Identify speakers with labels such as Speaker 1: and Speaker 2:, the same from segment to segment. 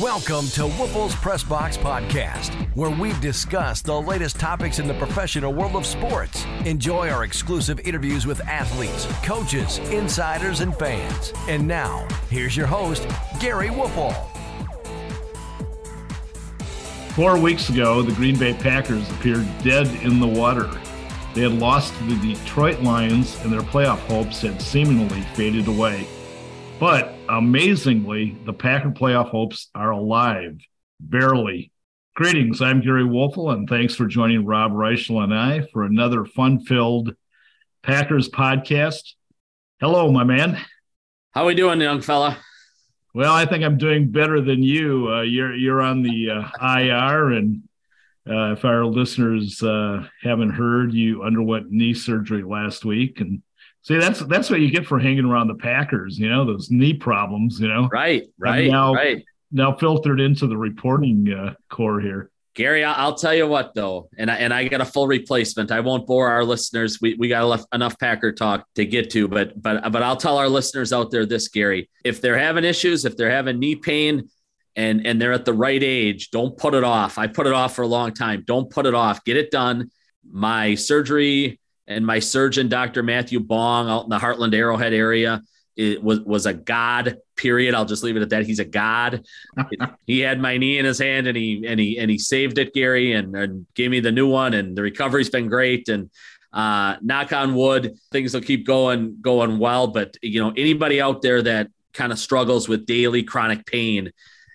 Speaker 1: Welcome to Woelfel's Press Box Podcast, where we discuss the latest topics in the professional world of sports. Enjoy our exclusive interviews with athletes, coaches, insiders, and fans. And now, here's your host, Gary Woelfel.
Speaker 2: Four weeks ago, the Green Bay Packers appeared dead in the water. They had lost to the Detroit Lions, and their playoff hopes had seemingly faded away. But amazingly, the Packer playoff hopes are alive, barely. Greetings, I'm Gary Woelfel, and thanks for joining Rob Reischel and I for another fun filled Packers podcast. Hello, my man.
Speaker 3: How are we doing, young fella?
Speaker 2: Well, I think I'm doing better than you. Uh, you're you're on the uh, IR, and uh, if our listeners uh, haven't heard, you underwent knee surgery last week, and See, that's that's what you get for hanging around the Packers. You know those knee problems. You know,
Speaker 3: right, right,
Speaker 2: now,
Speaker 3: right.
Speaker 2: Now filtered into the reporting uh, corps here.
Speaker 3: Gary, I'll tell you what though, and I, and I got a full replacement. I won't bore our listeners. We, we got enough Packer talk to get to, but but but I'll tell our listeners out there this, Gary. If they're having issues, if they're having knee pain, and and they're at the right age, don't put it off. I put it off for a long time. Don't put it off. Get it done. My surgery and my surgeon, Dr. Matthew Bong, out in the Hartland Arrowhead area, it was was a god. Period. I'll just leave it at that. He's a god. he had my knee in his hand, and he and he and he saved it, Gary, and, and gave me the new one. And the recovery's been great. And uh, knock on wood, things will keep going going well. But you know, anybody out there that kind of struggles with daily chronic pain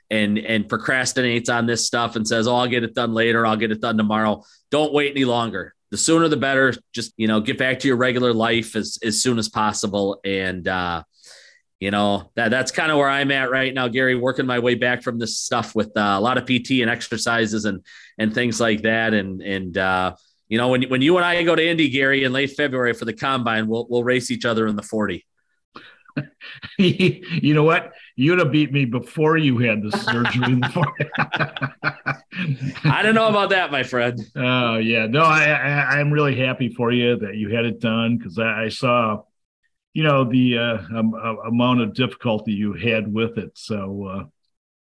Speaker 3: and and procrastinates on this stuff and says, "Oh, I'll get it done later. I'll get it done tomorrow." Don't wait any longer the sooner the better. Just you know, get back to your regular life as as soon as possible. And uh, you know that that's kind of where I'm at right now, Gary. Working my way back from this stuff with uh, a lot of PT and exercises and and things like that. And and uh, you know, when when you and I go to Indy, Gary, in late February for the combine, we'll we'll race each other in the 40.
Speaker 2: you know what? You'd have beat me before you had the surgery.
Speaker 3: I don't know about that, my friend.
Speaker 2: Oh yeah, no, I, I am really happy for you that you had it done because I, I, saw, you know, the uh, um, amount of difficulty you had with it. So, uh,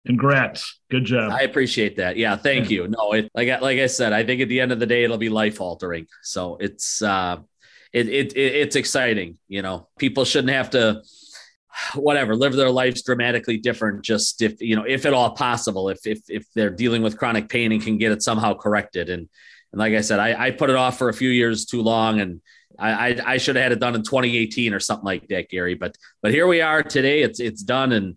Speaker 2: congrats, good job.
Speaker 3: I appreciate that. Yeah, thank yeah. you. No, it like like I said, I think at the end of the day, it'll be life altering. So it's uh, it, it, it it's exciting. You know, people shouldn't have to whatever live their lives dramatically different just if you know if at all possible if if if they're dealing with chronic pain and can get it somehow corrected. And and like i said i, I put it off for a few years too long and I, I, I should have had it done in 2018 or something like that gary. But but here we are today. It's it's done and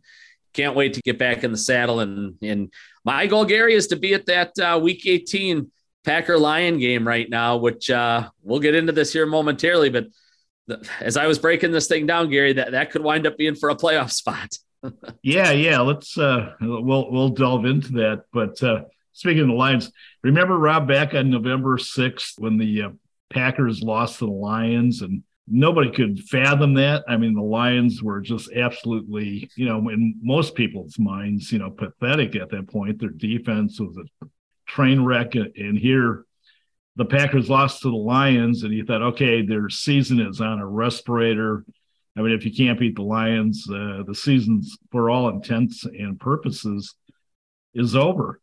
Speaker 3: can't wait to get back in the saddle. And and my goal gary is to be at that uh, week 18 packer lion game right now which uh we'll get into this here momentarily but as I was breaking this thing down, Gary, that, that could wind up being for a playoff spot.
Speaker 2: yeah, yeah. Let's uh we'll we'll delve into that. But uh speaking of the Lions, remember Rob back on November 6th when the uh, Packers lost to the Lions and nobody could fathom that. I mean, the Lions were just absolutely, you know, in most people's minds, you know, pathetic at that point. Their defense was a train wreck and here the Packers lost to the Lions, and you thought, okay, their season is on a respirator. I mean, if you can't beat the Lions, uh, the season's, for all intents and purposes, is over.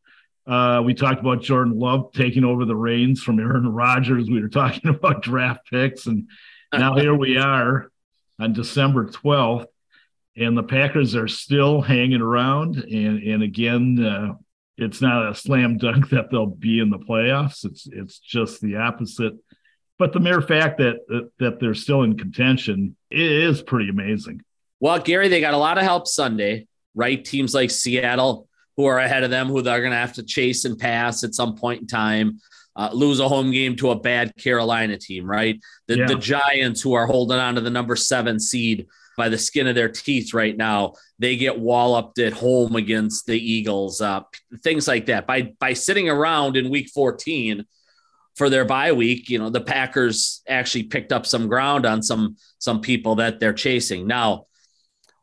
Speaker 2: Uh, we talked about Jordan Love taking over the reins from Aaron Rodgers. We were talking about draft picks, and now here we are on December 12th, and the Packers are still hanging around. And, and again, uh, it's not a slam dunk that they'll be in the playoffs. It's it's just the opposite. But the mere fact that that, that they're still in contention is pretty amazing.
Speaker 3: Well, Gary, they got a lot of help Sunday, right? Teams like Seattle, who are ahead of them, who they're going to have to chase and pass at some point in time. Uh, lose a home game to a bad Carolina team, right? The, yeah. the Giants, who are holding on to the number seven seed, by the skin of their teeth right now. They get walloped at home against the Eagles, uh, things like that. By by sitting around in Week 14 for their bye week, you know the Packers actually picked up some ground on some some people that they're chasing. Now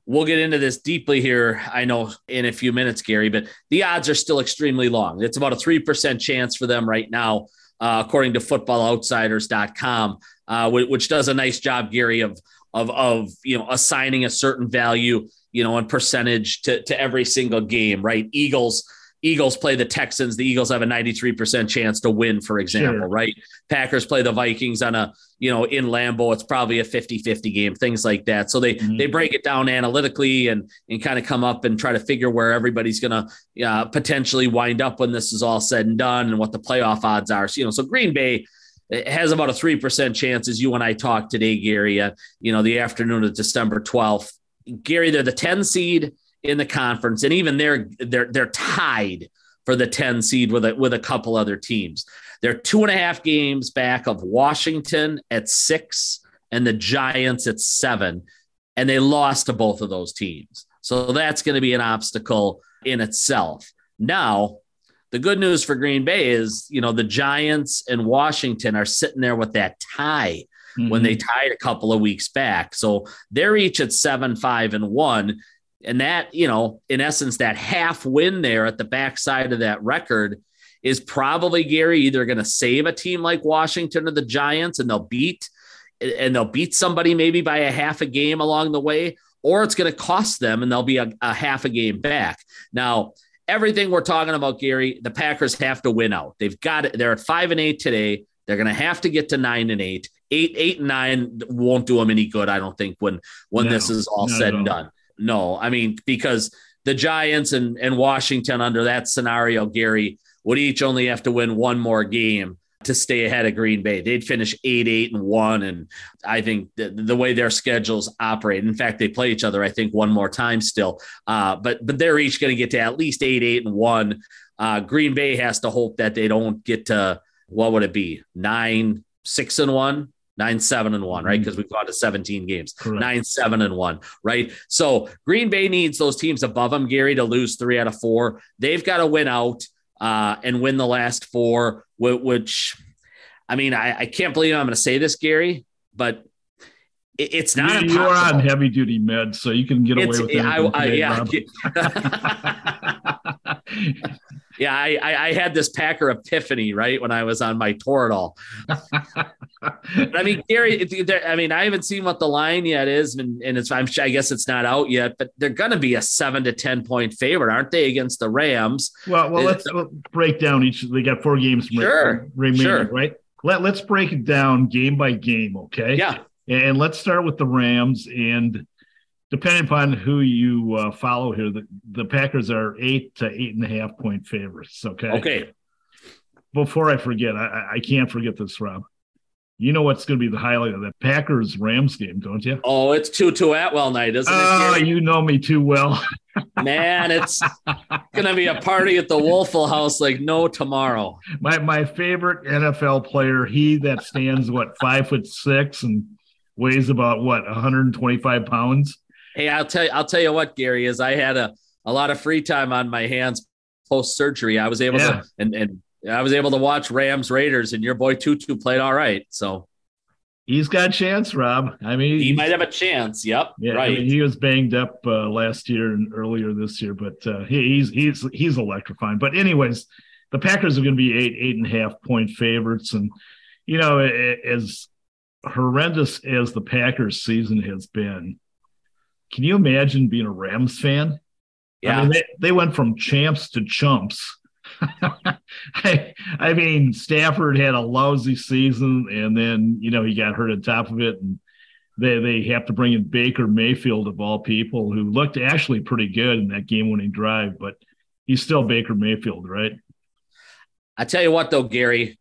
Speaker 3: we'll get into this deeply here. I know in a few minutes, Gary, but the odds are still extremely long. It's about a three percent chance for them right now. Uh, according to footballoutsiders.com, uh, which does a nice job, Gary, of of of you know assigning a certain value, you know, and percentage to to every single game, right? Eagles Eagles play the Texans, the Eagles have a 93% chance to win, for example, sure. right? Packers play the Vikings on a, you know, in Lambeau, it's probably a 50-50 game, things like that. So they mm-hmm. they break it down analytically and and kind of come up and try to figure where everybody's gonna uh, potentially wind up when this is all said and done and what the playoff odds are. So, you know, so Green Bay has about a 3% chance as you and I talked today, Gary, uh, you know, the afternoon of December 12th. Gary, they're the 10 seed in the conference, and even they're they're they're tied for the 10 seed with a, with a couple other teams. They're two and a half games back of Washington at six and the Giants at seven, and they lost to both of those teams. So that's going to be an obstacle in itself. Now, the good news for Green Bay is, you know, the Giants and Washington are sitting there with that tie mm-hmm. when they mm-hmm. tied a couple of weeks back. So they're each at seven, five, and one. And that, you know, in essence, that half win there at the backside of that record is probably Gary either going to save a team like Washington or the Giants and they'll beat and they'll beat somebody maybe by a half a game along the way, or it's going to cost them and they'll be a, a half a game back. Now, everything we're talking about, Gary, the Packers have to win out. They've got it. They're at five and eight today. They're going to have to get to nine and eight. Eight, eight and nine won't do them any good, I don't think, when when no, this is all said and done. No, I mean, because the Giants and, and Washington under that scenario, Gary, would each only have to win one more game to stay ahead of Green Bay. They'd finish eight, eight, and one. And I think the, the way their schedules operate, in fact, they play each other, I think, one more time still. Uh, but but they're each going to get to at least eight, eight, and one. Uh, Green Bay has to hope that they don't get to what would it be? Nine, six, and one nine seven and one, right? Because mm-hmm. we've gone to 17 games, Correct. nine seven and one, right? So Green Bay needs those teams above them, Gary, to lose three out of four. They've got to win out uh, and win the last four, which I mean, I, I can't believe I'm going to say this, Gary, but it's not.
Speaker 2: You, are on heavy duty meds, so you can get away it's, with it. I, I,
Speaker 3: yeah. yeah, I, I, had this Packer epiphany right when I was on my Toradol. I mean, Gary, I mean, I haven't seen what the line yet is, and, and it's I'm, I guess it's not out yet, but they're going to be a seven to ten point favorite, aren't they, against the Rams?
Speaker 2: Well, well, let's uh, break down each. They got four games
Speaker 3: sure,
Speaker 2: remaining,
Speaker 3: sure.
Speaker 2: right? Let Let's break it down game by game, okay?
Speaker 3: Yeah.
Speaker 2: And let's start with the Rams and depending upon who you uh, follow here, the, the Packers are eight to eight and a half point favorites. Okay.
Speaker 3: Okay.
Speaker 2: Before I forget, I, I can't forget this, Rob. You know what's going to be the highlight of the Packers Rams game, don't you?
Speaker 3: Oh, it's Tutu Atwell night, isn't it? Oh,
Speaker 2: you know me too well.
Speaker 3: Man, it's going to be a party at the Woelfel House like no tomorrow.
Speaker 2: My my favorite NFL player, he that stands what five foot six and weighs about what 125 pounds.
Speaker 3: Hey, I'll tell you, I'll tell you what, Gary, is I had a, a lot of free time on my hands post surgery. I was able yeah. to and, and I was able to watch Rams Raiders and your boy Tutu played all right. So
Speaker 2: he's got a chance, Rob. I mean,
Speaker 3: he might have a chance. Yep.
Speaker 2: Yeah,
Speaker 3: right. I
Speaker 2: mean, he was banged up uh, last year and earlier this year, but uh, he, he's he's he's electrifying. But anyways, the Packers are going to be eight eight and a half point favorites, and you know, as horrendous as the Packers season has been, can you imagine being a Rams fan?
Speaker 3: Yeah.
Speaker 2: I mean, they, they went from champs to chumps. I, I mean, Stafford had a lousy season, and then you know he got hurt on top of it, and they they have to bring in Baker Mayfield of all people, who looked actually pretty good in that game-winning drive, but he's still Baker Mayfield, right?
Speaker 3: I tell you what, though, Gary,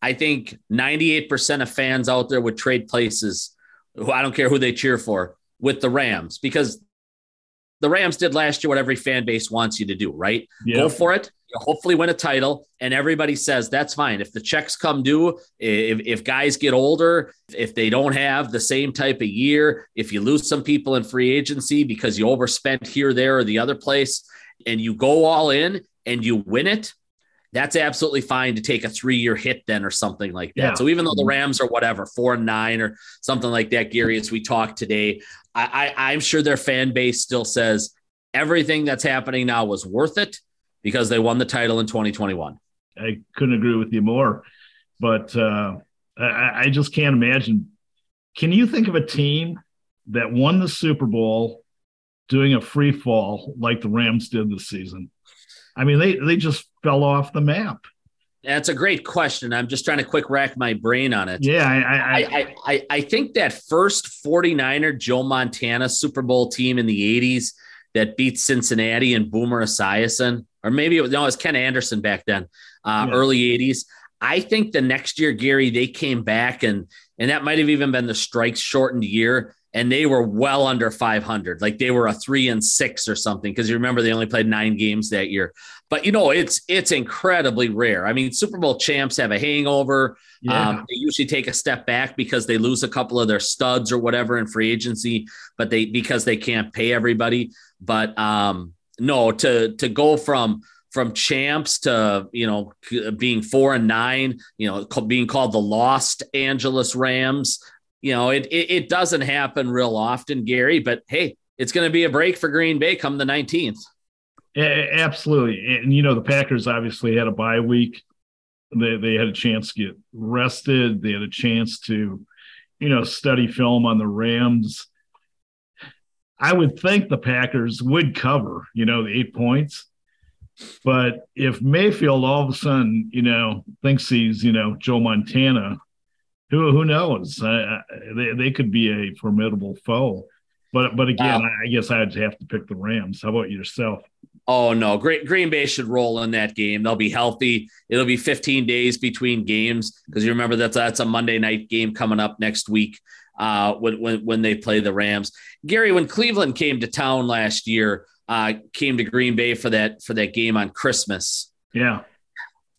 Speaker 3: I think 98% of fans out there would trade places. Who I don't care who they cheer for with the Rams because the Rams did last year what every fan base wants you to do, right? Yeah. Go for it. hopefully win a title. And everybody says that's fine. If the checks come due, if, if guys get older, if they don't have the same type of year, if you lose some people in free agency because you overspent here, there, or the other place, and you go all in and you win it, that's absolutely fine to take a three year hit then or something like that. Yeah. So even though the mm-hmm. Rams are whatever, four and nine or something like that, Gary, as we talked today, I, I, I'm sure their fan base still says everything that's happening now was worth it because they won the title in 2021.
Speaker 2: I couldn't agree with you more, but uh, I, I just can't imagine Can you think of a team that won the Super Bowl doing a free fall like the Rams did this season? I mean, they they just fell off the map.
Speaker 3: That's a great question. I'm just trying to quick rack my brain on it.
Speaker 2: Yeah, I
Speaker 3: I, I, I, I think that first 49er Joe Montana Super Bowl team in the 80s that beat Cincinnati and Boomer Esiason, or maybe it was, no, it was Ken Anderson back then, uh, yeah. early 80s. I think the next year, Gary, they came back and and that might have even been the strikes shortened year and they were well under 500 like they were a three and six or something because you remember they only played nine games that year. But you know it's it's incredibly rare. I mean super bowl champs have a hangover. Yeah. um, they usually take a step back because they lose a couple of their studs or whatever in free agency but they because they can't pay everybody. But um no to to go from from champs to you know being four and nine you know being called the lost angeles rams you know, it, it, it doesn't happen real often, Gary, but hey, it's going to be a break for Green Bay come the 19th.
Speaker 2: Absolutely. And, you know, the Packers obviously had a bye week. They, they had a chance to get rested. They had a chance to, you know, study film on the Rams. I would think the Packers would cover, you know, the eight points. But if Mayfield all of a sudden, you know, thinks he's, you know, Joe Montana, who who knows? Uh, they they could be a formidable foe. But but again, wow. I guess I'd have to pick the Rams. How about yourself?
Speaker 3: Oh no, Great Green Bay should roll in that game. They'll be healthy. It'll be 15 days between games because you remember that's that's a Monday night game coming up next week. Uh, when when when they play the Rams, Gary, when Cleveland came to town last year, uh, came to Green Bay for that for that game on Christmas.
Speaker 2: Yeah,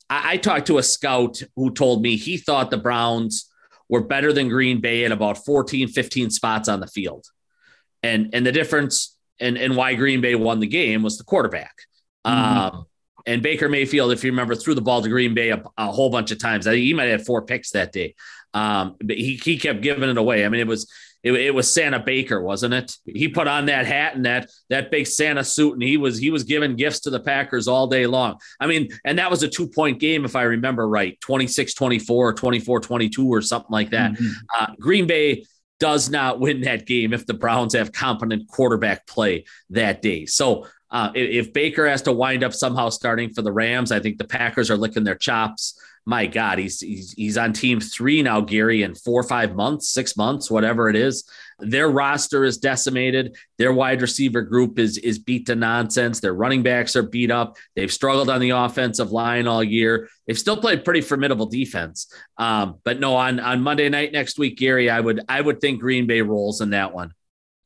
Speaker 3: I, I talked to a scout who told me he thought the Browns were better than Green Bay at about 14, 15 spots on the field. And and the difference and, and why Green Bay won the game was the quarterback. Mm-hmm. Um, and Baker Mayfield, if you remember, threw the ball to Green Bay a, a whole bunch of times. I think he might have four picks that day. Um, but he, he kept giving it away. I mean, it was it, it, was Santa Baker, wasn't it? He put on that hat and that that big Santa suit, and he was he was giving gifts to the Packers all day long. I mean, and that was a two point game, if I remember right 26 24 or 24 22 or something like that. Mm-hmm. Uh, Green Bay does not win that game if the Browns have competent quarterback play that day. So uh, if Baker has to wind up somehow starting for the Rams, I think the Packers are licking their chops my God, he's, he's he's on team three now, Gary, in four or five months, six months, whatever it is. Their roster is decimated. Their wide receiver group is is beat to nonsense. Their running backs are beat up. They've struggled on the offensive line all year. They've still played pretty formidable defense. Um, but no, on on Monday night next week, Gary, I would I would think Green Bay rolls in that one.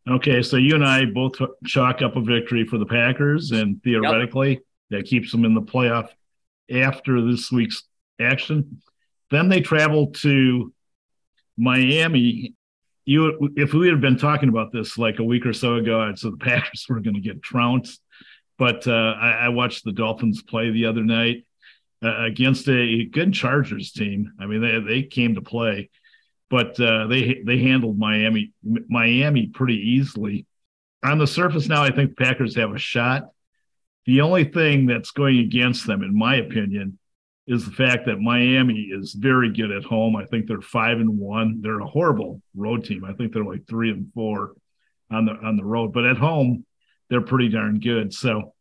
Speaker 2: Okay, so you and I both chalk up a victory for the Packers, and theoretically, yep. that keeps them in the playoff after this week's action. Then they traveled to Miami. You, if we had been talking about this like a week or so ago, I'd say the Packers were going to get trounced. But uh, I, I, watched the Dolphins play the other night uh, against a good Chargers team. I mean, they they came to play, but uh, they they handled Miami Miami pretty easily. On the surface, now I think Packers have a shot. The only thing that's going against them, in my opinion, is the fact that Miami is very good at home. I think they're five and one. They're a horrible road team. I think they're like three and four on the on the road, but at home they're pretty darn good. So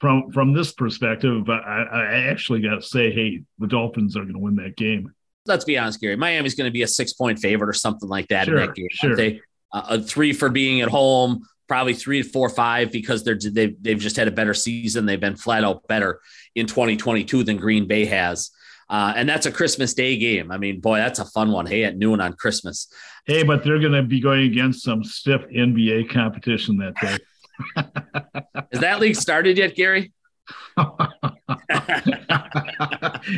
Speaker 2: from from this perspective, I, I actually got to say, hey, the Dolphins are going to win that game.
Speaker 3: Let's be honest, Gary. Miami's going to be a six point favorite or something like that
Speaker 2: sure,
Speaker 3: in that game.
Speaker 2: Sure.
Speaker 3: They, uh, a three for being at home, probably three, four, five because they're they've, they've just had a better season. They've been flat out better in 2022 than Green Bay has. Uh, and that's a Christmas Day game. I mean, boy, that's a fun one. Hey, at noon on Christmas.
Speaker 2: Hey, but they're going to be going against some stiff NBA competition that day.
Speaker 3: Is that league started yet, Gary?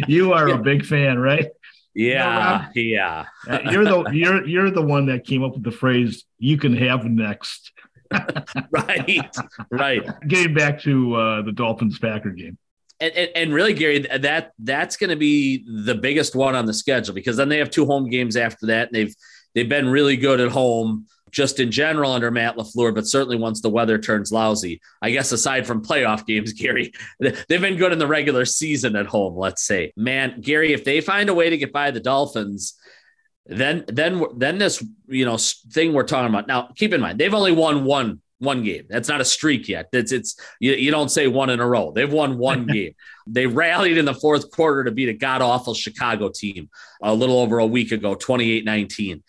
Speaker 2: you are a big fan, right?
Speaker 3: Yeah, yeah.
Speaker 2: Uh, you're the you're you're the one that came up with the phrase "you can have next."
Speaker 3: right, right.
Speaker 2: Getting back to uh, the Dolphins Packer game
Speaker 3: and, and, and, really, Gary, that that's going to be the biggest one on the schedule because then they have two home games after that, and they've they've been really good at home just in general under Matt LaFleur, but certainly once the weather turns lousy. I guess aside from playoff games, Gary, they've been good in the regular season at home, let's say. Man, Gary, if they find a way to get by the Dolphins, Then then then this you know thing we're talking about now. Keep in mind they've only won one one game. That's not a streak yet. It's it's you, you don't say one in a row. They've won one game. They rallied in the fourth quarter to beat a god awful Chicago team a little over a week ago, 28-19.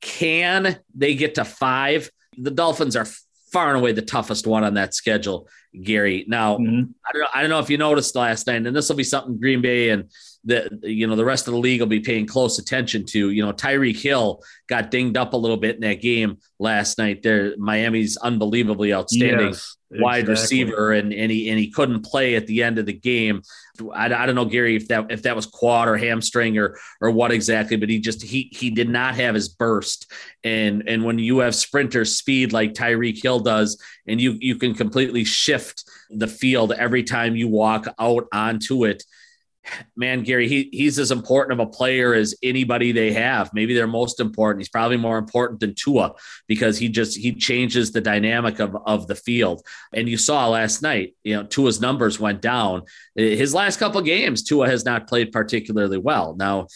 Speaker 3: Can they get to five? The Dolphins are far and away the toughest one on that schedule, Gary. Now, mm-hmm. I don't know. I don't know if you noticed last night, and this will be something Green Bay and the you know the rest of the league will be paying close attention to. You know, Tyreek Hill got dinged up a little bit in that game last night. There, Miami's unbelievably outstanding yes, wide receiver, and and he and he couldn't play at the end of the game. I, I don't know, Gary, if that if that was quad or hamstring or or what exactly, but he just he he did not have his burst. And and when you have sprinter speed like Tyreek Hill does, and you you can completely shift the field every time you walk out onto it man, Gary, he he's as important of a player as anybody they have. Maybe they're most important. He's probably more important than Tua because he just he changes the dynamic of, of the field. And you saw last night, you know, Tua's numbers went down. His last couple games, Tua has not played particularly well. Now,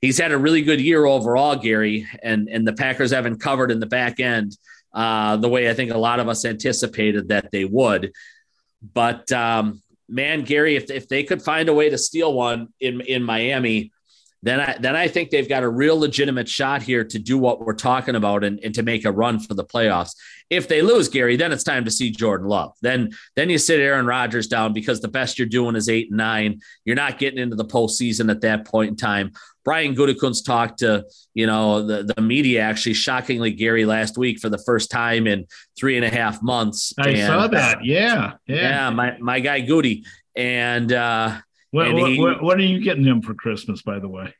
Speaker 3: he's had a really good year overall, Gary, and and the Packers haven't covered in the back end uh, the way I think a lot of us anticipated that they would. But um, man, Gary, if, if they could find a way to steal one in, in Miami, then I then I think they've got a real legitimate shot here to do what we're talking about and, and to make a run for the playoffs. If they lose, Gary, then it's time to see Jordan Love. Then then you sit Aaron Rodgers down because the best you're doing is eight and nine. You're not getting into the postseason at that point in time. Brian Gutekunst talked to you know the, the media actually shockingly Gary last week for the first time in three and a half months.
Speaker 2: I and, saw that. Yeah,
Speaker 3: yeah, yeah. My my guy Goody and. uh
Speaker 2: what, what, he, what, what, are you getting him for Christmas, by the way?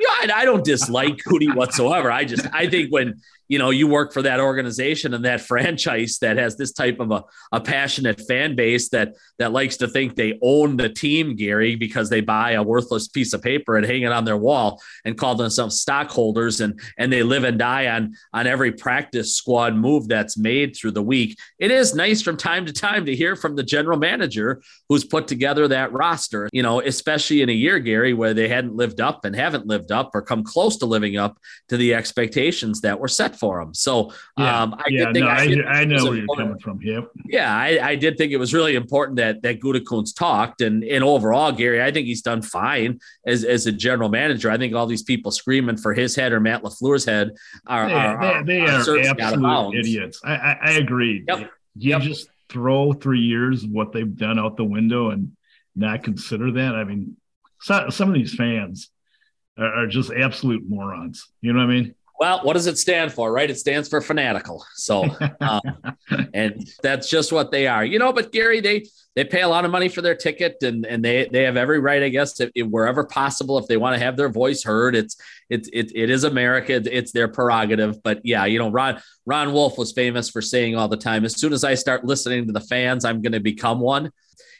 Speaker 3: Yeah, I, I don't dislike Goody whatsoever. I just I think when you know you work for that organization and that franchise that has this type of a, a passionate fan base that that likes to think they own the team gary because they buy a worthless piece of paper and hang it on their wall and call themselves stockholders and and they live and die on on every practice squad move that's made through the week. It is nice from time to time to hear from the general manager who's put together that roster you know especially in a year gary where they hadn't lived up and haven't lived up or come close to living up to the expectations that were set for them. So
Speaker 2: yeah, um, I yeah, did think no, I, I, know where you're coming from. Yep.
Speaker 3: Yeah, I, I, did think it was really important that that Gutekunst talked, and and overall, Gary, I think he's done fine as as a general manager. I think all these people screaming for his head or Matt LaFleur's head are
Speaker 2: they are, they, they are, are absolute idiots. I, I, I agree. Yep. You yep. just throw three years what they've done out the window and not consider that. I mean, some, some of these fans are, are just absolute morons. You know what I mean?
Speaker 3: Well, what does it stand for, right? It stands for fanatical. So, um, and that's just what they are, you know. But Gary, they they pay a lot of money for their ticket, and and they they have every right, I guess, if wherever possible, if they want to have their voice heard, it's it's it, it is America, it's their prerogative. But yeah, you know, Ron Ron Wolf was famous for saying all the time, as soon as I start listening to the fans, I'm going to become one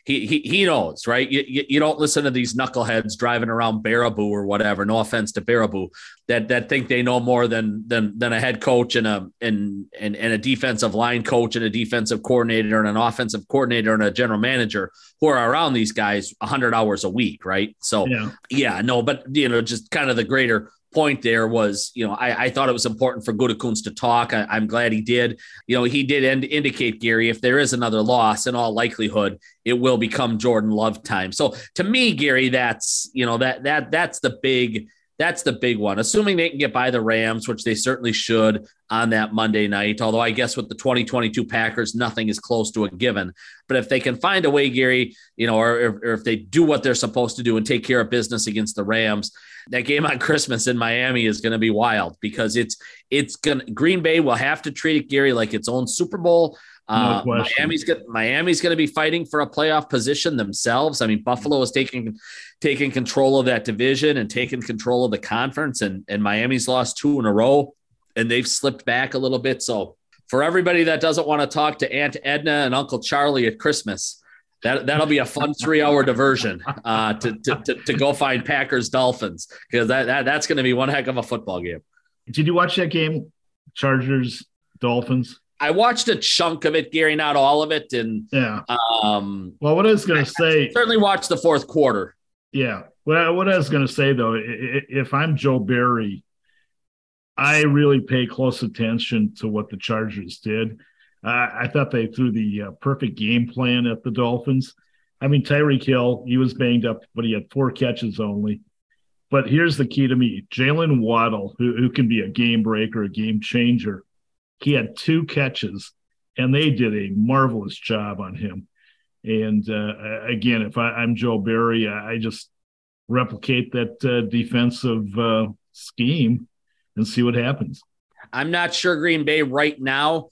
Speaker 3: he he, he knows, right? You, you, you, don't listen to these knuckleheads driving around Baraboo or whatever. No offense to Baraboo, that that think they know more than than than a head coach and a and and, and a defensive line coach and a defensive coordinator and an offensive coordinator and a general manager who are around these guys 100 hours a week, right? So yeah, yeah no, but you know, just kind of the greater point there was, you know, I, I thought it was important for Gutekunst to talk. I, am glad he did. You know, he did end, indicate, Gary, if there is another loss, in all likelihood, it will become Jordan Love time. So to me, Gary, that's, you know, that that that's the big – that's the big one. Assuming they can get by the Rams, which they certainly should on that Monday night. Although I guess with the 2022 Packers, nothing is close to a given. But if they can find a way, Gary, you know, or, or if they do what they're supposed to do and take care of business against the Rams, that game on Christmas in Miami is going to be wild because it's it's going Green Bay will have to treat it, Gary, like its own Super Bowl. Uh, Miami's got Miami's going to be fighting for a playoff position themselves. I mean, Buffalo is taking taking control of that division and taking control of the conference, and and Miami's lost two in a row, and they've slipped back a little bit. So for everybody that doesn't want to talk to Aunt Edna and Uncle Charlie at Christmas, that that'll be a fun three hour diversion uh, to, to, to to go find Packers Dolphins because that, that that's going to be one heck of a football game.
Speaker 2: Did you watch that game, Chargers Dolphins?
Speaker 3: I watched a chunk of it, Gary, not all of it. And
Speaker 2: yeah. Um, well, what I was going to say,
Speaker 3: certainly watched the fourth quarter.
Speaker 2: Yeah. What I, what I was going to say though, if I'm Joe Barry, I really pay close attention to what the Chargers did. Uh, I thought they threw the uh, perfect game plan at the Dolphins. I mean, Tyreek Hill, he was banged up, but he had four catches only. But here's the key to me Jaylen Waddle, who, who can be a game breaker, a game changer, he had two catches, and they did a marvelous job on him. And uh, again, if I, am Joe Barry, I just replicate that uh, defensive uh, scheme and see what happens.
Speaker 3: I'm not sure Green Bay right now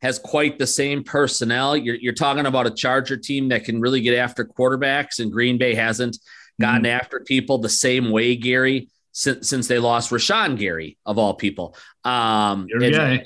Speaker 3: has quite the same personnel. You're, you're talking about a Charger team that can really get after quarterbacks, and Green Bay hasn't gotten mm-hmm. after people the same way, Gary, since, since they lost Rashan Gary, of all people. Um,
Speaker 2: guy.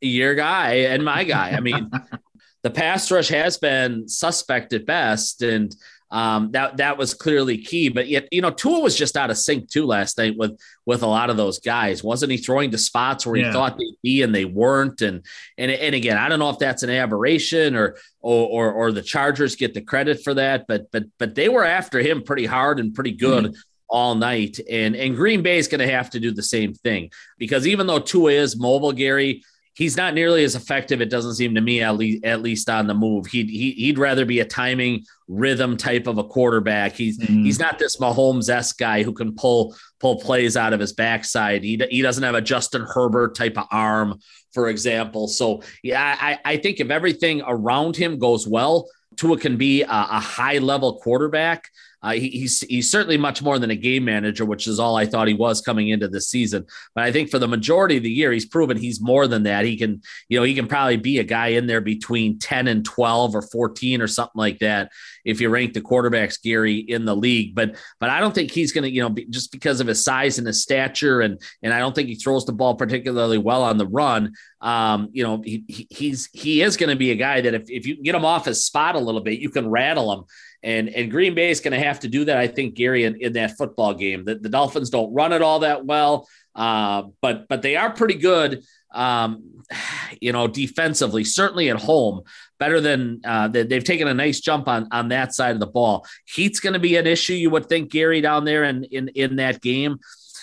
Speaker 3: Your guy and my guy. I mean, the pass rush has been suspect at best. And um, that that was clearly key. But yet, you know, Tua was just out of sync too last night with with a lot of those guys. Wasn't he throwing to spots where he yeah. thought they'd be and they weren't? And and and again, I don't know if that's an aberration or or or, or the Chargers get the credit for that, but but but they were after him pretty hard and pretty good. Mm-hmm all night. And and Green Bay is going to have to do the same thing because even though Tua is mobile, Gary, he's not nearly as effective. It doesn't seem to me, at least at least on the move. He'd he, would he would rather be a timing rhythm type of a quarterback. He's mm-hmm. he's not this Mahomes s guy who can pull pull plays out of his backside. He he doesn't have a Justin Herbert type of arm, for example. So yeah, I I think if everything around him goes well, Tua can be a, a high level quarterback. Uh, he, he's he's certainly much more than a game manager, which is all I thought he was coming into this season. But I think for the majority of the year, he's proven he's more than that. He can, you know, he can probably be a guy in there between ten and twelve or fourteen or something like that if you rank the quarterbacks, Gary, in the league. But but I don't think he's going to, you know, be, just because of his size and his stature, and and I don't think he throws the ball particularly well on the run. Um, you know, he he's he is going to be a guy that if if you get him off his spot a little bit, you can rattle him and and Green Bay is going to have to do that. I think Gary in, in that football game. The, the Dolphins don't run it all that well, uh, but but they are pretty good. Um, you know, defensively, certainly at home, better than uh, they, they've taken a nice jump on on that side of the ball. Heat's going to be an issue, you would think, Gary, down there in in in that game.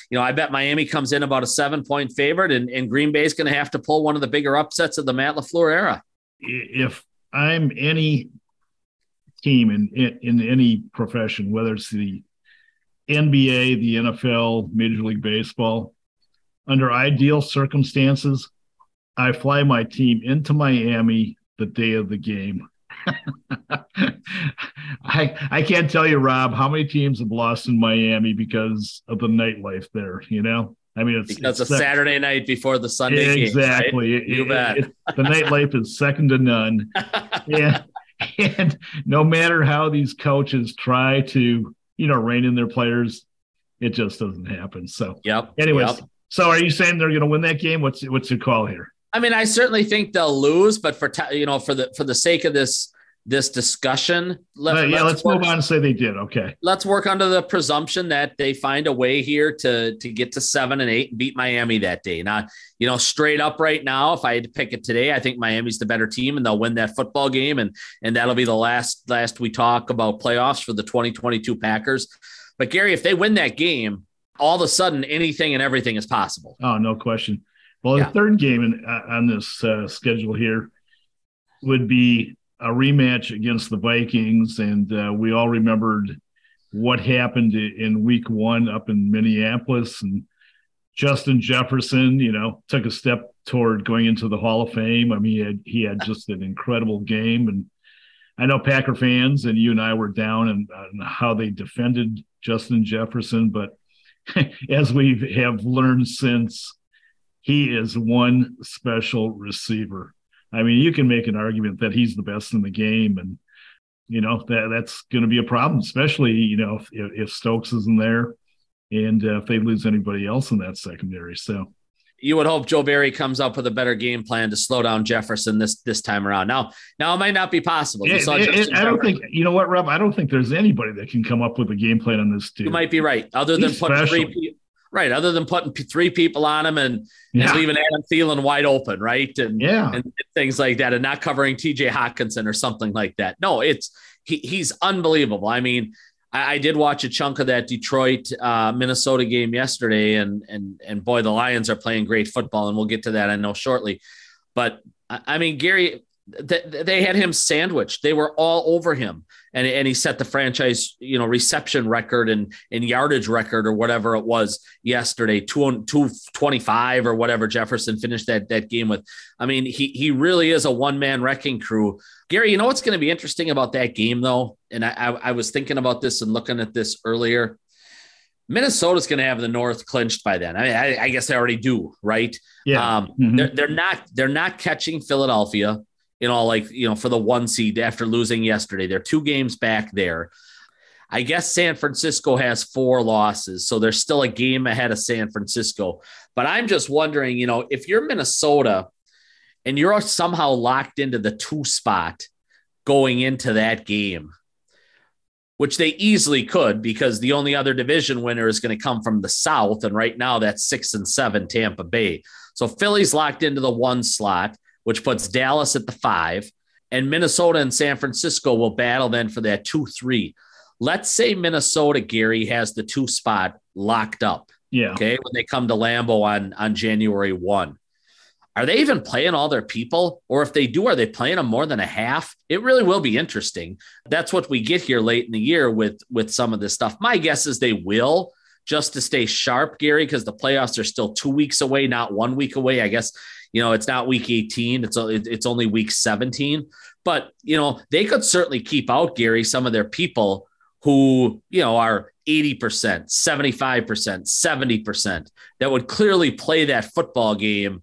Speaker 3: You know, I bet Miami comes in about a seven point favorite, and, and Green Bay is going to have to pull one of the bigger upsets of the Matt LaFleur era.
Speaker 2: If I'm any team in, in, in any profession, whether it's the NBA, the NFL, Major League Baseball. Under ideal circumstances, I fly my team into Miami the day of the game. I I can't tell you, Rob, how many teams have lost in Miami because of the nightlife there. You know, I mean, it's
Speaker 3: because it's a Saturday night before the Sunday
Speaker 2: exactly.
Speaker 3: Game, right?
Speaker 2: you it, bet. It, the nightlife is second to none. yeah, and no matter how these coaches try to, you know, rein in their players, it just doesn't happen. So,
Speaker 3: yep.
Speaker 2: Anyways,
Speaker 3: yep.
Speaker 2: so are you saying they're going to win that game? What's what's your call here?
Speaker 3: I mean, I certainly think they'll lose, but for you know, for the for the sake of this this discussion.
Speaker 2: Let, uh, yeah, let's, let's move on and say they did. Okay.
Speaker 3: Let's work under the presumption that they find a way here to to get to seven and eight and beat Miami that day. Now, you know, straight up right now, if I had to pick it today, I think Miami's the better team and they'll win that football game. And and that'll be the last last we talk about playoffs for the 2022 Packers. But Gary, if they win that game, all of a sudden anything and everything is possible.
Speaker 2: Oh, no question. Well, yeah. the third game in, uh, on this uh, schedule here would be a rematch against the Vikings, and uh, we all remembered what happened in week one up in Minneapolis. And Justin Jefferson, you know, took a step toward going into the Hall of Fame. I mean, he had, he had just an incredible game. And I know Packer fans and you and I were down on how they defended Justin Jefferson, but as we have learned since, he is one special receiver. I mean, you can make an argument that he's the best in the game, and you know that that's going to be a problem, especially you know if, if Stokes isn't there, and uh, if they lose anybody else in that secondary. So
Speaker 3: you would hope Joe Barry comes up with a better game plan to slow down Jefferson this this time around. Now, now it might not be possible.
Speaker 2: It, it, I don't think you know what, Rob. I don't think there's anybody that can come up with a game plan on this team.
Speaker 3: You might be right. Other than putting three, Right. Other than putting three people on him and, yeah. and leaving Adam Thielen wide open, right? And,
Speaker 2: yeah.
Speaker 3: and things like that, and not covering TJ Hockenson or something like that. No, it's he, he's unbelievable. I mean, I, I did watch a chunk of that Detroit uh, Minnesota game yesterday, and and and boy, the Lions are playing great football, and we'll get to that I know shortly. But I mean, Gary, they had him sandwiched. They were all over him, and and he set the franchise you know reception record and and yardage record or whatever it was yesterday, two two twenty five or whatever Jefferson finished that that game with. I mean, he he really is a one man wrecking crew. Gary, you know what's going to be interesting about that game though, and I, I I was thinking about this and looking at this earlier. Minnesota's going to have the North clinched by then. I, mean, I, I guess they already do, right?
Speaker 2: Yeah.
Speaker 3: Um, mm-hmm. they're, they're not they're not catching Philadelphia you know, like, you know, for the one seed after losing yesterday. They're two games back there. I guess San Francisco has four losses, so there's still a game ahead of San Francisco. But I'm just wondering, you know, if you're Minnesota and you're somehow locked into the two spot going into that game, which they easily could because the only other division winner is going to come from the South. And right now that's six and seven Tampa Bay. So Philly's locked into the one slot which puts Dallas at the five, and Minnesota and San Francisco will battle then for that two three. Let's say Minnesota, Gary, has the two spot locked up.
Speaker 2: Yeah.
Speaker 3: Okay. When they come to Lambeau on, on January 1. Are they even playing all their people? Or if they do, are they playing them more than a half? It really will be interesting. That's what we get here late in the year with with some of this stuff. My guess is they will just to stay sharp, Gary, because the playoffs are still two weeks away, not one week away. I guess you know, it's not week 18, it's it's only week 17. But, you know, they could certainly keep out Gary some of their people who, you know, are 80%, 75%, 70% that would clearly play that football game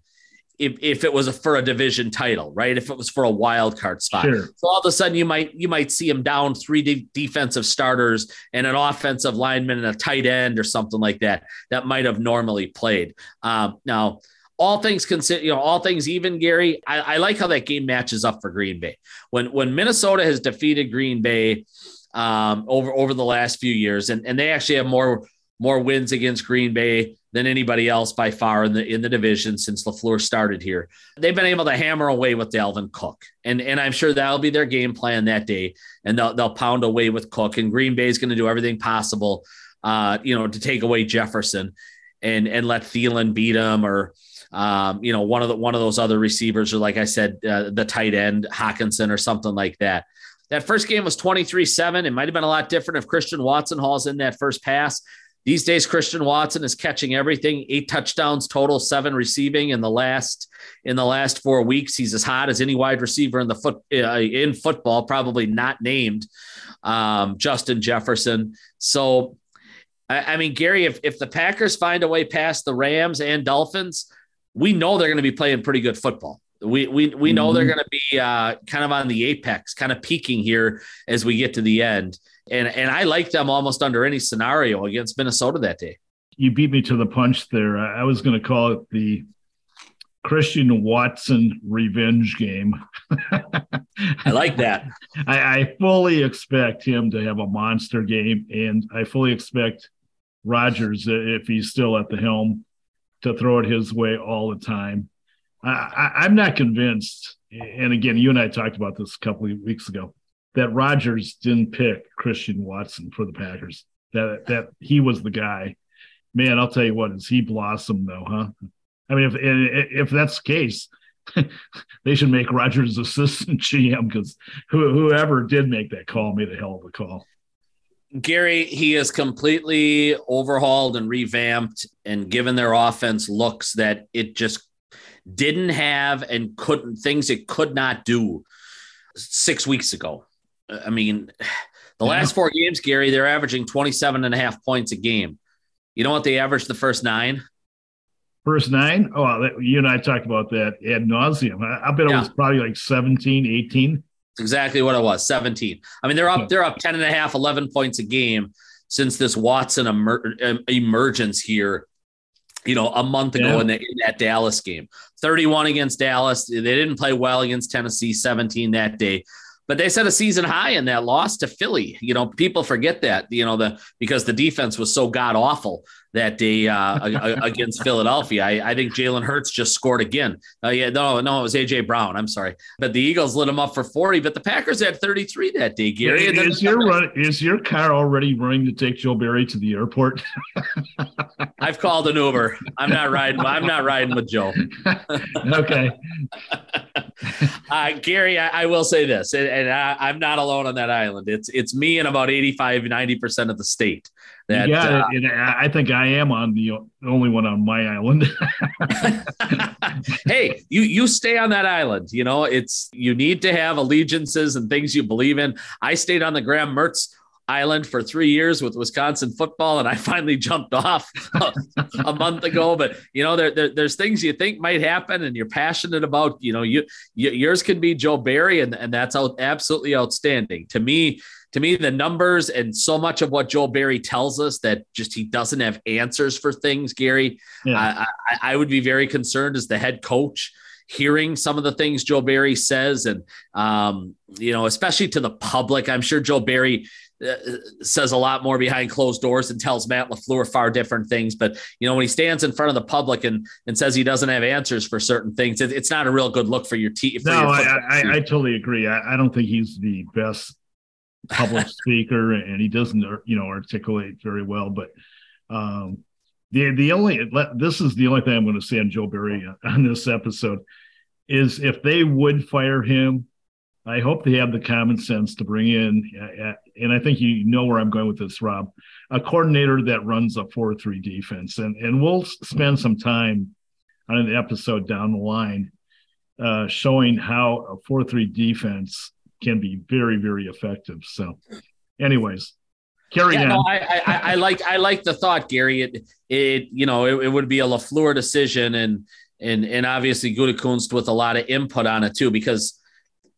Speaker 3: if, if it was a, for a division title, right? If it was for a wild card spot. Sure. So all of a sudden you might you might see them down three de- defensive starters and an offensive lineman and a tight end or something like that that might have normally played. Um, now all things consider, you know, all things even, Gary, I, I, like how that game matches up for Green Bay. When when Minnesota has defeated Green Bay um, over over the last few years, and, and they actually have more more wins against Green Bay than anybody else by far in the in the division since LaFleur started here. They've been able to hammer away with Dalvin Cook. And and I'm sure that'll be their game plan that day. And they'll they'll pound away with Cook. And Green Bay is going to do everything possible uh, you know, to take away Jefferson and and let Thielen beat him or um, you know, one of the one of those other receivers, or like I said, uh, the tight end Hockenson or something like that. That first game was 23-7. It might have been a lot different if Christian Watson hauls in that first pass. These days, Christian Watson is catching everything. Eight touchdowns total, seven receiving in the last in the last four weeks. He's as hot as any wide receiver in the foot uh, in football. Probably not named um, Justin Jefferson. So, I, I mean, Gary, if if the Packers find a way past the Rams and Dolphins, we know they're going to be playing pretty good football. We we we know mm-hmm. they're going to be uh, kind of on the apex, kind of peaking here as we get to the end. And and I like them almost under any scenario against Minnesota that day.
Speaker 2: You beat me to the punch there. I was going to call it the Christian Watson revenge game.
Speaker 3: I like that.
Speaker 2: I, I, fully expect him to have a monster game, and I fully expect Rodgers, if he's still at the helm, to throw it his way all the time. I, am not convinced. And again, you and I talked about this a couple of weeks ago that Rodgers didn't pick Christian Watson for the Packers. That that he was the guy. Man, I'll tell you what, is he blossomed though, huh? I mean, if if that's the case, they should make Rodgers assistant GM because whoever did make that call made a hell of a call.
Speaker 3: Gary, he is completely overhauled and revamped and given their offense looks that it just didn't have and couldn't things it could not do six weeks ago. I mean, the yeah. last four games, Gary, they're averaging 27 and a half points a game. You know what they averaged the first nine?
Speaker 2: First nine? Oh, you and I talked about that ad nauseum. I, I bet yeah. it was probably like 17, 18
Speaker 3: exactly what it was 17 i mean they're up they're up 10 and a half 11 points a game since this watson emer- emergence here you know a month ago yeah. in, the, in that dallas game. 31 against dallas. They didn't play well against tennessee 17 that day. But they set a season high in that loss to Philly. You know, people forget that, you know, the because the defense was so god awful that day uh, against Philadelphia. I, I think Jalen Hurts just scored again. Uh, yeah, no, no, it was AJ Brown. I'm sorry, but the Eagles lit him up for 40. But the Packers had 33 that day. Gary,
Speaker 2: is, is your run, is your car already running to take Joe Barry to the airport?
Speaker 3: I've called an Uber. I'm not riding. I'm not riding with Joe.
Speaker 2: okay.
Speaker 3: Uh, Gary, I, I, will say this, and, and I, am not alone on that island. It's it's me and about 85, 90 percent of the state.
Speaker 2: That, yeah, uh, I think I am on the only one on my island.
Speaker 3: hey, you you stay on that island. You know, it's you need to have allegiances and things you believe in. I stayed on the Graham Mertz Island for three years with Wisconsin football, and I finally jumped off a, month ago. But you know, there, there, there's things you think might happen, and you're passionate about. You know, you, you yours can be Joe Barry, and and that's out, absolutely outstanding to me to me, the numbers and so much of what Joe Barry tells us that just he doesn't have answers for things, Gary. Yeah. I, I, I, would be very concerned as the head coach hearing some of the things Joe Barry says, and um, you know, especially to the public. I'm sure Joe Barry uh, says a lot more behind closed doors and tells Matt LaFleur far different things. But you know, when he stands in front of the public and and says he doesn't have answers for certain things, it, it's not a real good look for your team.
Speaker 2: No, I, I, I, totally agree. I, I, don't think he's the best public speaker, and he doesn't, you know, articulate very well. But um, the the only this is the only thing I'm going to say on Joe Barry on this episode is if they would fire him, I hope they have the common sense to bring in, and I think you know where I'm going with this, Rob, a coordinator that runs a four-three defense, and and we'll spend some time on an episode down the line uh, showing how a four-three defense can be very, very effective. So, anyways, carry yeah, on. No,
Speaker 3: I, I, I, like I like the thought, Gary. It it you know it, it would be a Lafleur decision, and and and obviously Gutekunst with a lot of input on it too, because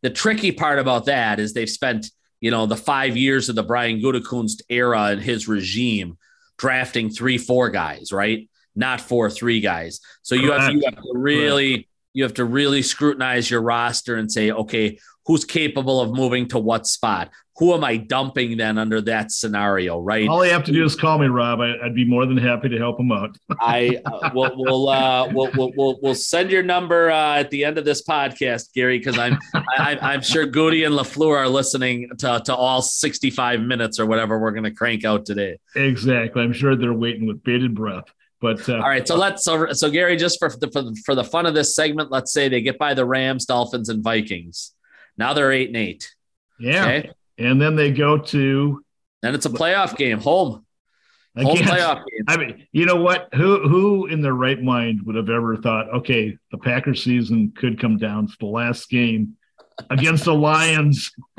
Speaker 3: the tricky part about that is they've spent you know the five years of the Brian Gutekunst era and his regime drafting three four guys, right? Not four three guys. So you have, you have to really you have to really scrutinize your roster and say, okay, who's capable of moving to what spot? Who am I dumping then under that scenario? Right.
Speaker 2: All you have to do is call me, Rob. I, would be more than happy to help him out.
Speaker 3: I uh, will we'll, uh, we'll, we'll, we'll we'll send your number uh, at the end of this podcast, Gary, because I'm I, I'm sure Goody and Lafleur are listening to, to all 65 minutes or whatever we're going to crank out today.
Speaker 2: Exactly. I'm sure they're waiting with bated breath. But uh,
Speaker 3: all right, so let's so, so Gary, just for the, for the for the fun of this segment, let's say they get by the Rams, Dolphins, and Vikings. Now they're eight and eight.
Speaker 2: Yeah. Okay? And then they go to
Speaker 3: then it's a playoff game, home. Home playoff game.
Speaker 2: I mean, you know what? Who who in their right mind would have ever thought, okay, the Packers season could come down to the last game against the Lions?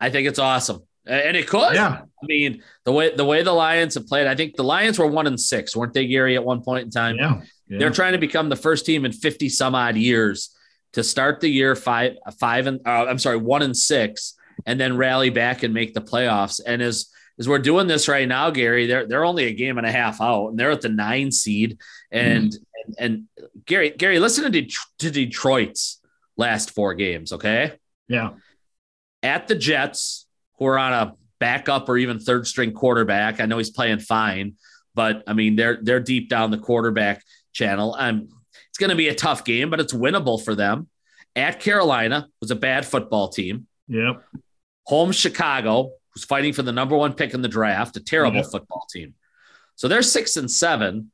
Speaker 3: I think it's awesome. And it could.
Speaker 2: Yeah.
Speaker 3: I mean, the way the way the Lions have played, I think the Lions were one and six, weren't they, Gary, at one point in time?
Speaker 2: Yeah. yeah.
Speaker 3: They're trying to become the first team in 50 some odd years to start the year five, five and uh, I'm sorry, one and six, and then rally back and make the playoffs. And as as we're doing this right now, Gary, they're they're only a game and a half out, and they're at the nine seed. And mm. and, and, Gary, Gary, listen to, De- to Detroit's last four games, okay?
Speaker 2: Yeah.
Speaker 3: At the Jets, who are on a backup or even third string quarterback. I know he's playing fine, but I mean they're they're deep down the quarterback channel. I'm it's going to be a tough game, but it's winnable for them. At Carolina, was a bad football team.
Speaker 2: Yep.
Speaker 3: Home Chicago, who's fighting for the number one pick in the draft, a terrible yep. football team. So they're six and seven.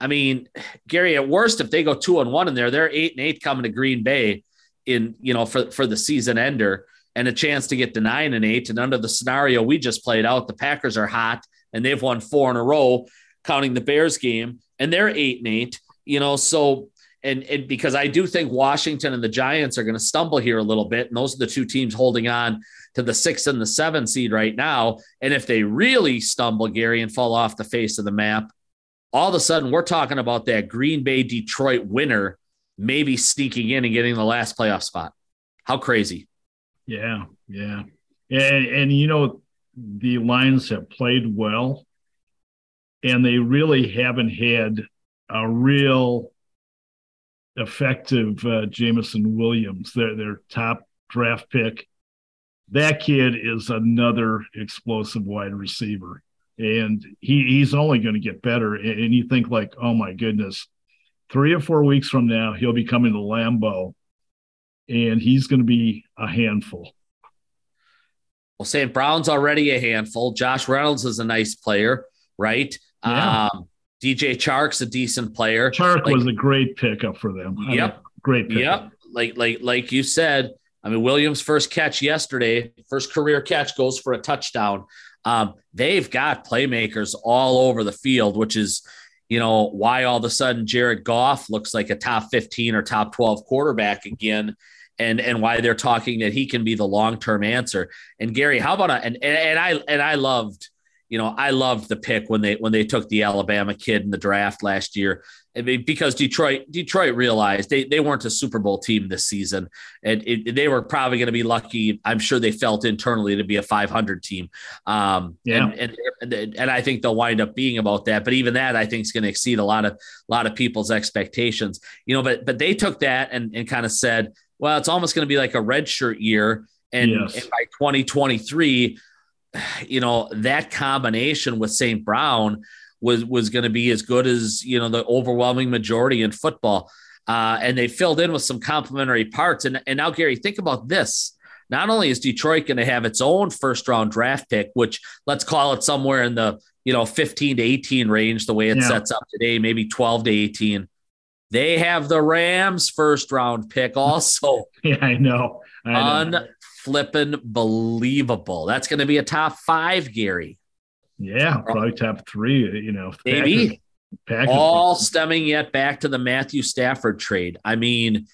Speaker 3: I mean, Gary, at worst, if they go two and one in there, they're eight and eight coming to Green Bay in, you know, for, for the season ender and a chance to get to nine and eight. And under the scenario we just played out, the Packers are hot and they've won four in a row, counting the Bears game, and they're eight and eight you know, so and, and because I do think Washington and the Giants are going to stumble here a little bit, and those are the two teams holding on to the six and the seven seed right now. And if they really stumble, Gary, and fall off the face of the map, all of a sudden we're talking about that Green Bay Detroit winner maybe sneaking in and getting the last playoff spot. How crazy!
Speaker 2: Yeah, yeah, and, and you know the Lions have played well, and they really haven't had a real effective uh, Jameson Williams, their their top draft pick. That kid is another explosive wide receiver, and he, he's only going to get better. And, and you think like, oh my goodness, three or four weeks from now, he'll be coming to Lambeau, and he's going to be a handful.
Speaker 3: Well, St. Brown's already a handful. Josh Reynolds is a nice player, right? Yeah. Um, DJ Chark's a decent player.
Speaker 2: Chark like, was a great pickup for them.
Speaker 3: Yep. I mean,
Speaker 2: great pickup.
Speaker 3: Yep. Like like like you said, I mean Williams' first catch yesterday, first career catch goes for a touchdown. Um, they've got playmakers all over the field, which is you know why all of a sudden Jared Goff looks like a top 15 or top 12 quarterback again and and why they're talking that he can be the long-term answer. And Gary, how about a, and and I and I loved you know, I loved the pick when they when they took the Alabama kid in the draft last year. I mean, because Detroit Detroit realized they, they weren't a Super Bowl team this season, and it, they were probably going to be lucky. I'm sure they felt internally to be a 500 team. Um, yeah, and, and, and I think they'll wind up being about that. But even that, I think, is going to exceed a lot of a lot of people's expectations. You know, but but they took that and and kind of said, well, it's almost going to be like a redshirt year, and, yes. and by 2023 you know, that combination with St. Brown was was going to be as good as you know the overwhelming majority in football. Uh, and they filled in with some complementary parts. And, and now, Gary, think about this. Not only is Detroit going to have its own first round draft pick, which let's call it somewhere in the you know 15 to 18 range, the way it yeah. sets up today, maybe 12 to 18. They have the Rams first round pick also.
Speaker 2: yeah, I know. I
Speaker 3: know flippin' believable. That's going to be a top five, Gary.
Speaker 2: Yeah, probably top three. You know,
Speaker 3: maybe all stemming yet back to the Matthew Stafford trade. I mean,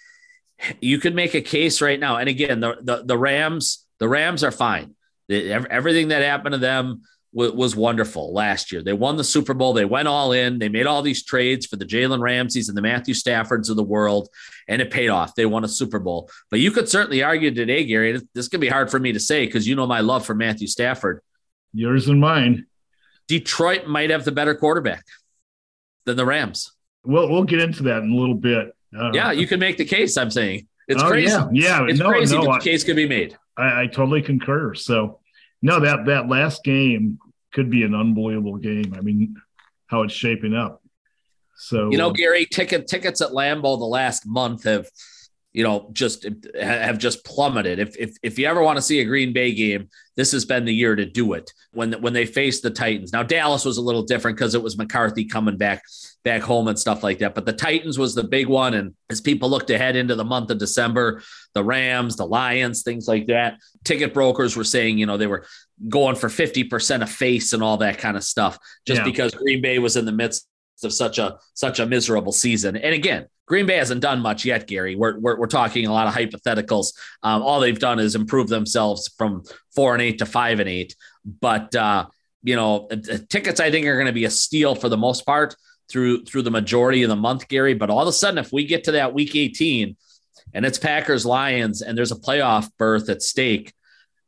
Speaker 3: you could make a case right now. And again, the the, the Rams, the Rams are fine. everything that happened to them was wonderful last year. They won the Super Bowl. They went all in. They made all these trades for the Jalen Ramseys and the Matthew Staffords of the world, and it paid off. They won a Super Bowl. But you could certainly argue today, Gary, this could be hard for me to say because you know my love for Matthew Stafford.
Speaker 2: Yours and mine.
Speaker 3: Detroit might have the better quarterback than the Rams.
Speaker 2: Well, we'll get into that in a little bit.
Speaker 3: Uh, yeah, you can make the case. I'm saying it's
Speaker 2: oh,
Speaker 3: crazy.
Speaker 2: Yeah, yeah.
Speaker 3: it's
Speaker 2: no,
Speaker 3: crazy,
Speaker 2: no,
Speaker 3: the case could be made.
Speaker 2: I, I totally concur. So no, that that last game could be an unbelievable game. I mean, how it's shaping up. So
Speaker 3: you know, Gary, ticket tickets at Lambeau the last month have you know just have just plummeted. If, if if you ever want to see a green bay game this has been the year to do it. When when they faced the titans. Now dallas was a little different because it was mccarthy coming back back home and stuff like that but the titans was the big one and as people looked ahead into the month of december the rams the lions things like that ticket brokers were saying you know they were going for 50% of face and all that kind of stuff just yeah. because green bay was in the midst of such a such a miserable season. And again Green Bay hasn't done much yet, Gary. We're, we're, we're talking a lot of hypotheticals. Um, all they've done is improve themselves from four and eight to five and eight. But, uh, you know, tickets I think are going to be a steal for the most part through through the majority of the month, Gary. But all of a sudden, if we get to that week 18 and it's Packers Lions and there's a playoff berth at stake,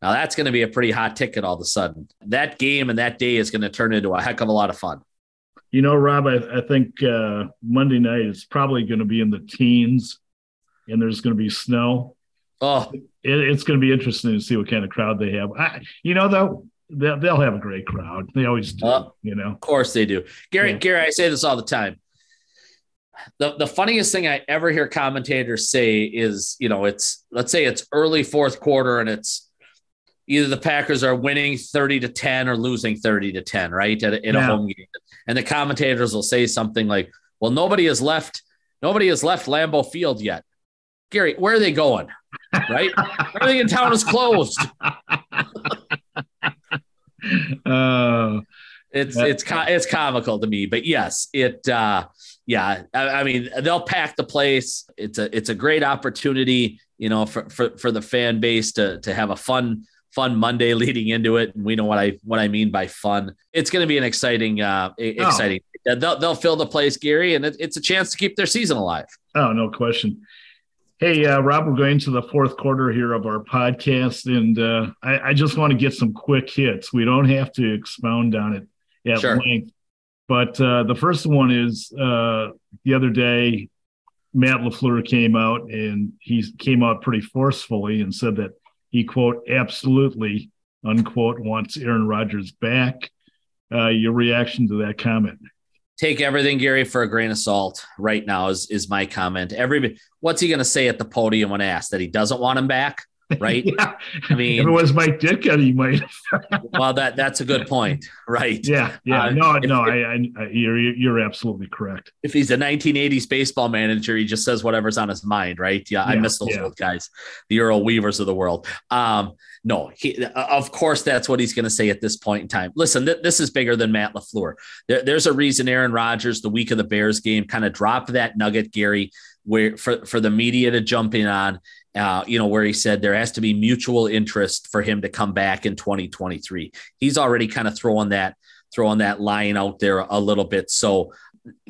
Speaker 3: now that's going to be a pretty hot ticket all of a sudden. That game and that day is going to turn into a heck of a lot of fun.
Speaker 2: You know, Rob, I, I think uh, Monday night is probably going to be in the teens, and there's going to be snow.
Speaker 3: Oh,
Speaker 2: it, it's going to be interesting to see what kind of crowd they have. I, you know, though, they'll, they'll have a great crowd. They always do. Uh, you know,
Speaker 3: of course they do. Gary, yeah. Gary, I say this all the time. The, the funniest thing I ever hear commentators say is, you know, it's let's say it's early fourth quarter and it's either the Packers are winning 30 to 10 or losing 30 to 10, right? At, in yeah. a home game. And the commentators will say something like, well, nobody has left, nobody has left Lambeau Field yet. Gary, where are they going? Right? Everything in town is closed.
Speaker 2: uh,
Speaker 3: it's it's it's comical to me, but yes, it uh, yeah. I, I, mean, they'll pack the place. It's a it's a great opportunity, you know, for for, for the fan base to to have a fun fun Monday leading into it. And we know what I what I mean by fun. It's going to be an exciting, uh, oh. exciting. They'll they'll fill the place, Gary, and it, it's a chance to keep their season alive.
Speaker 2: Oh, no question. Hey, uh, Rob, we're going to the fourth quarter here of our podcast, and uh, I, I, just want to get some quick hits. We don't have to expound on it at sure. length, but uh, the first one is uh, the other day Matt LaFleur came out and he came out pretty forcefully and said that he, quote, absolutely, unquote, wants Aaron Rodgers back. Uh, your reaction to that comment?
Speaker 3: Take everything, Gary, for a grain of salt. Right now is is my comment. Every what's he going to say at the podium when asked that he doesn't want him back? right? yeah.
Speaker 2: I mean, if it was Mike Ditka, he might.
Speaker 3: well, that that's a good point, right?
Speaker 2: Yeah, yeah. Uh, no, no, I, I, you're you're absolutely correct.
Speaker 3: If he's a 1980s baseball manager, he just says whatever's on his mind, right? Yeah, yeah I miss those yeah. old guys, the Earl Weavers of the world. Um, no, he, of course, that's what he's going to say at this point in time. Listen, th- this is bigger than Matt LaFleur. There, there's a reason Aaron Rodgers, the week of the Bears game, kind of dropped that nugget, Gary, where for, for the media to jump in on uh, you know, where he said there has to be mutual interest for him to come back in 2023. He's already kind of throwing that throwing that line out there a little bit. So,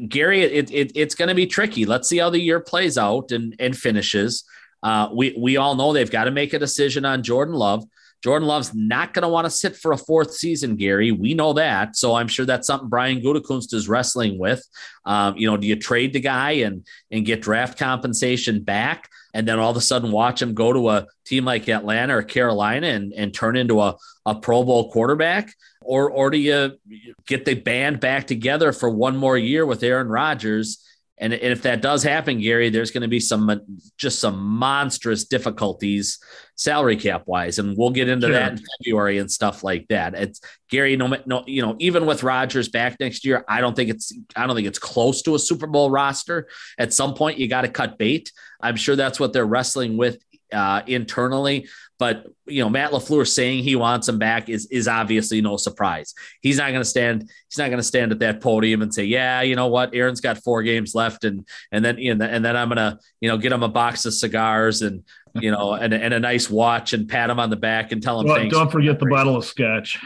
Speaker 3: Gary, it, it it's going to be tricky. Let's see how the year plays out and and finishes. Uh, we we all know they've got to make a decision on Jordan Love. Jordan Love's not going to want to sit for a fourth season, Gary. We know that. So I'm sure that's something Brian Gutekunst is wrestling with. Um, you know, do you trade the guy and and get draft compensation back? and then all of a sudden watch him go to a team like Atlanta or Carolina and, and turn into a, a Pro Bowl quarterback? Or, or do you get the band back together for one more year with Aaron Rodgers and, if that does happen, Gary, there's going to be some just some monstrous difficulties salary cap wise, and we'll get into sure. that in February and stuff like that. It's Gary, no, no, you know, even with Rodgers back next year, I don't think it's I don't think it's close to a Super Bowl roster. At some point, you got to cut bait. I'm sure that's what they're wrestling with uh, internally. But you know, Matt LaFleur saying he wants him back is is obviously no surprise. He's not going to stand. He's not going to stand at that podium and say, "Yeah, you know what? Aaron's got four games left, and and then and then I'm going to you know get him a box of cigars and you know and, and a nice watch and pat him on the back and tell him
Speaker 2: well,
Speaker 3: thanks."
Speaker 2: Don't forget the bottle of scotch.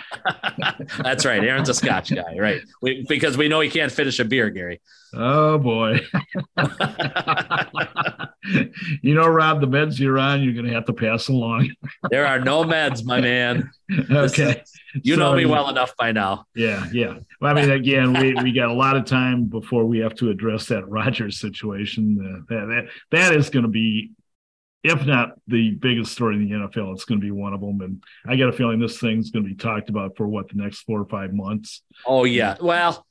Speaker 3: That's right. Aaron's a scotch guy, right? We, because we know he can't finish a beer, Gary.
Speaker 2: Oh boy. you know, Rob, the meds you're on, you're going to have to pass along.
Speaker 3: there are no meds, my man.
Speaker 2: okay.
Speaker 3: Is, you so, know me well enough by now.
Speaker 2: Yeah, yeah. Well, I mean, again, we, we got a lot of time before we have to address that Rodgers situation. Uh, that, that that is going to be, if not the biggest story in the NFL, it's going to be one of them. And I got a feeling this thing's going to be talked about for what the next four or five months.
Speaker 3: Oh yeah. Well,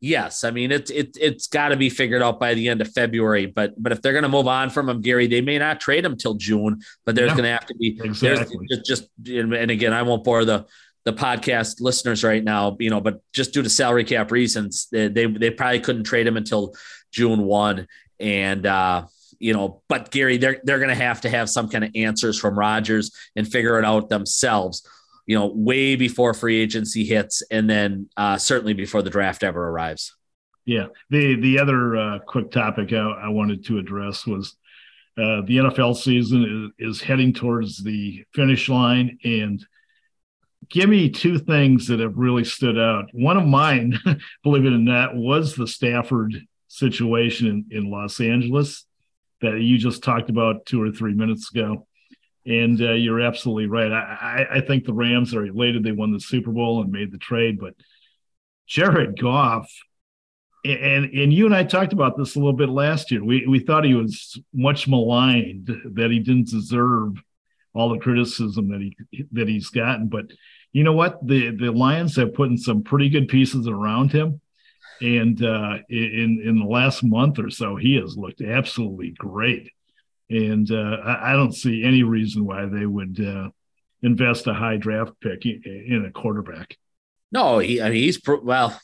Speaker 3: yes, I mean it's it, it's got to be figured out by the end of February. But but if they're going to move on from him, Gary, they may not trade him till June. But there's going to have to be exactly. there's just, just and again, I won't bore the the podcast listeners right now, you know, but just due to salary cap reasons, they they, they probably couldn't trade him until June one, and. uh you know, but Gary, they're they're going to have to have some kind of answers from Rodgers and figure it out themselves you know, way before free agency hits, and then uh, certainly before the draft ever arrives.
Speaker 2: Yeah. The the other uh, quick topic I, I, wanted to address was uh, the NFL season is, is heading towards the finish line, and give me two things that have really stood out. One of mine, believe it or not, was the Stafford situation in, in Los Angeles that you just talked about two or three minutes ago. And uh, you're absolutely right. I, I, think the Rams are elated they won the Super Bowl and made the trade, but Jared Goff, and and you and I talked about this a little bit last year. We we thought he was much maligned that he didn't deserve all the criticism that he that he's gotten. But you know what? The the Lions have put in some pretty good pieces around him, and uh, in in the last month or so, he has looked absolutely great and uh, I, I, don't see any reason why they would uh, invest a high draft pick in, in a quarterback.
Speaker 3: No, he. I mean, he's pro- well.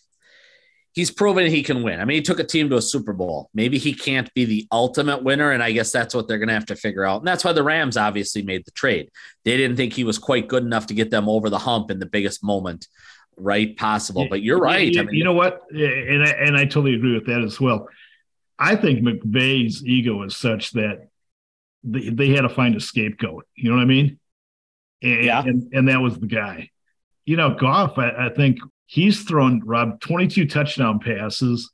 Speaker 3: He's proven he can win. I mean, he took a team to a Super Bowl. Maybe he can't be the ultimate winner, and I guess that's what they're going to have to figure out. And that's why the Rams obviously made the trade. They didn't think he was quite good enough to get them over the hump in the biggest moment, right? Possible. But you're right.
Speaker 2: You, I mean, you know what? And I, and I totally agree with that as well. I think McVay's ego is such that they, they had to find a scapegoat. You know what I mean? And, yeah. And, and that was the guy. You know, Goff, I, I think he's thrown, Rob, 22 touchdown passes,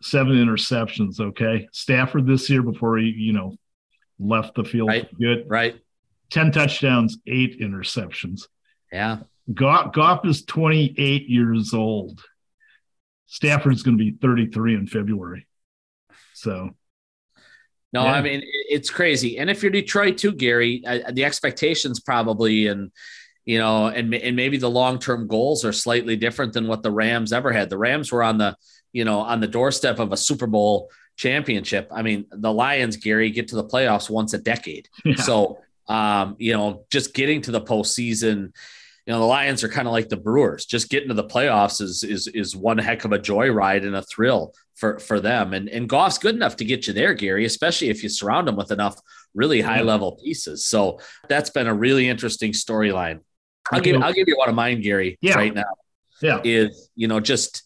Speaker 2: seven interceptions. Okay. Stafford this year before he, you know, left the field.
Speaker 3: Right.
Speaker 2: Good.
Speaker 3: Right.
Speaker 2: 10 touchdowns, eight interceptions.
Speaker 3: Yeah.
Speaker 2: Goff, Goff is 28 years old. Stafford's going to be 33 in February. So
Speaker 3: No, yeah. I mean it's crazy. And if you're Detroit too, Gary, the expectations probably and you know, and and maybe the long term goals are slightly different than what the Rams ever had. The Rams were on the you know on the doorstep of a Super Bowl championship. I mean, the Lions, Gary, get to the playoffs once a decade. Yeah. So um, you know, just getting to the postseason you know the Lions are kind of like the Brewers. Just getting to the playoffs is is is one heck of a joyride and a thrill for for them. And and Goff's good enough to get you there, Gary, especially if you surround him with enough really high level pieces. So that's been a really interesting storyline. I'll give I'll give you one of mine, Gary, yeah. right now.
Speaker 2: Yeah,
Speaker 3: is you know just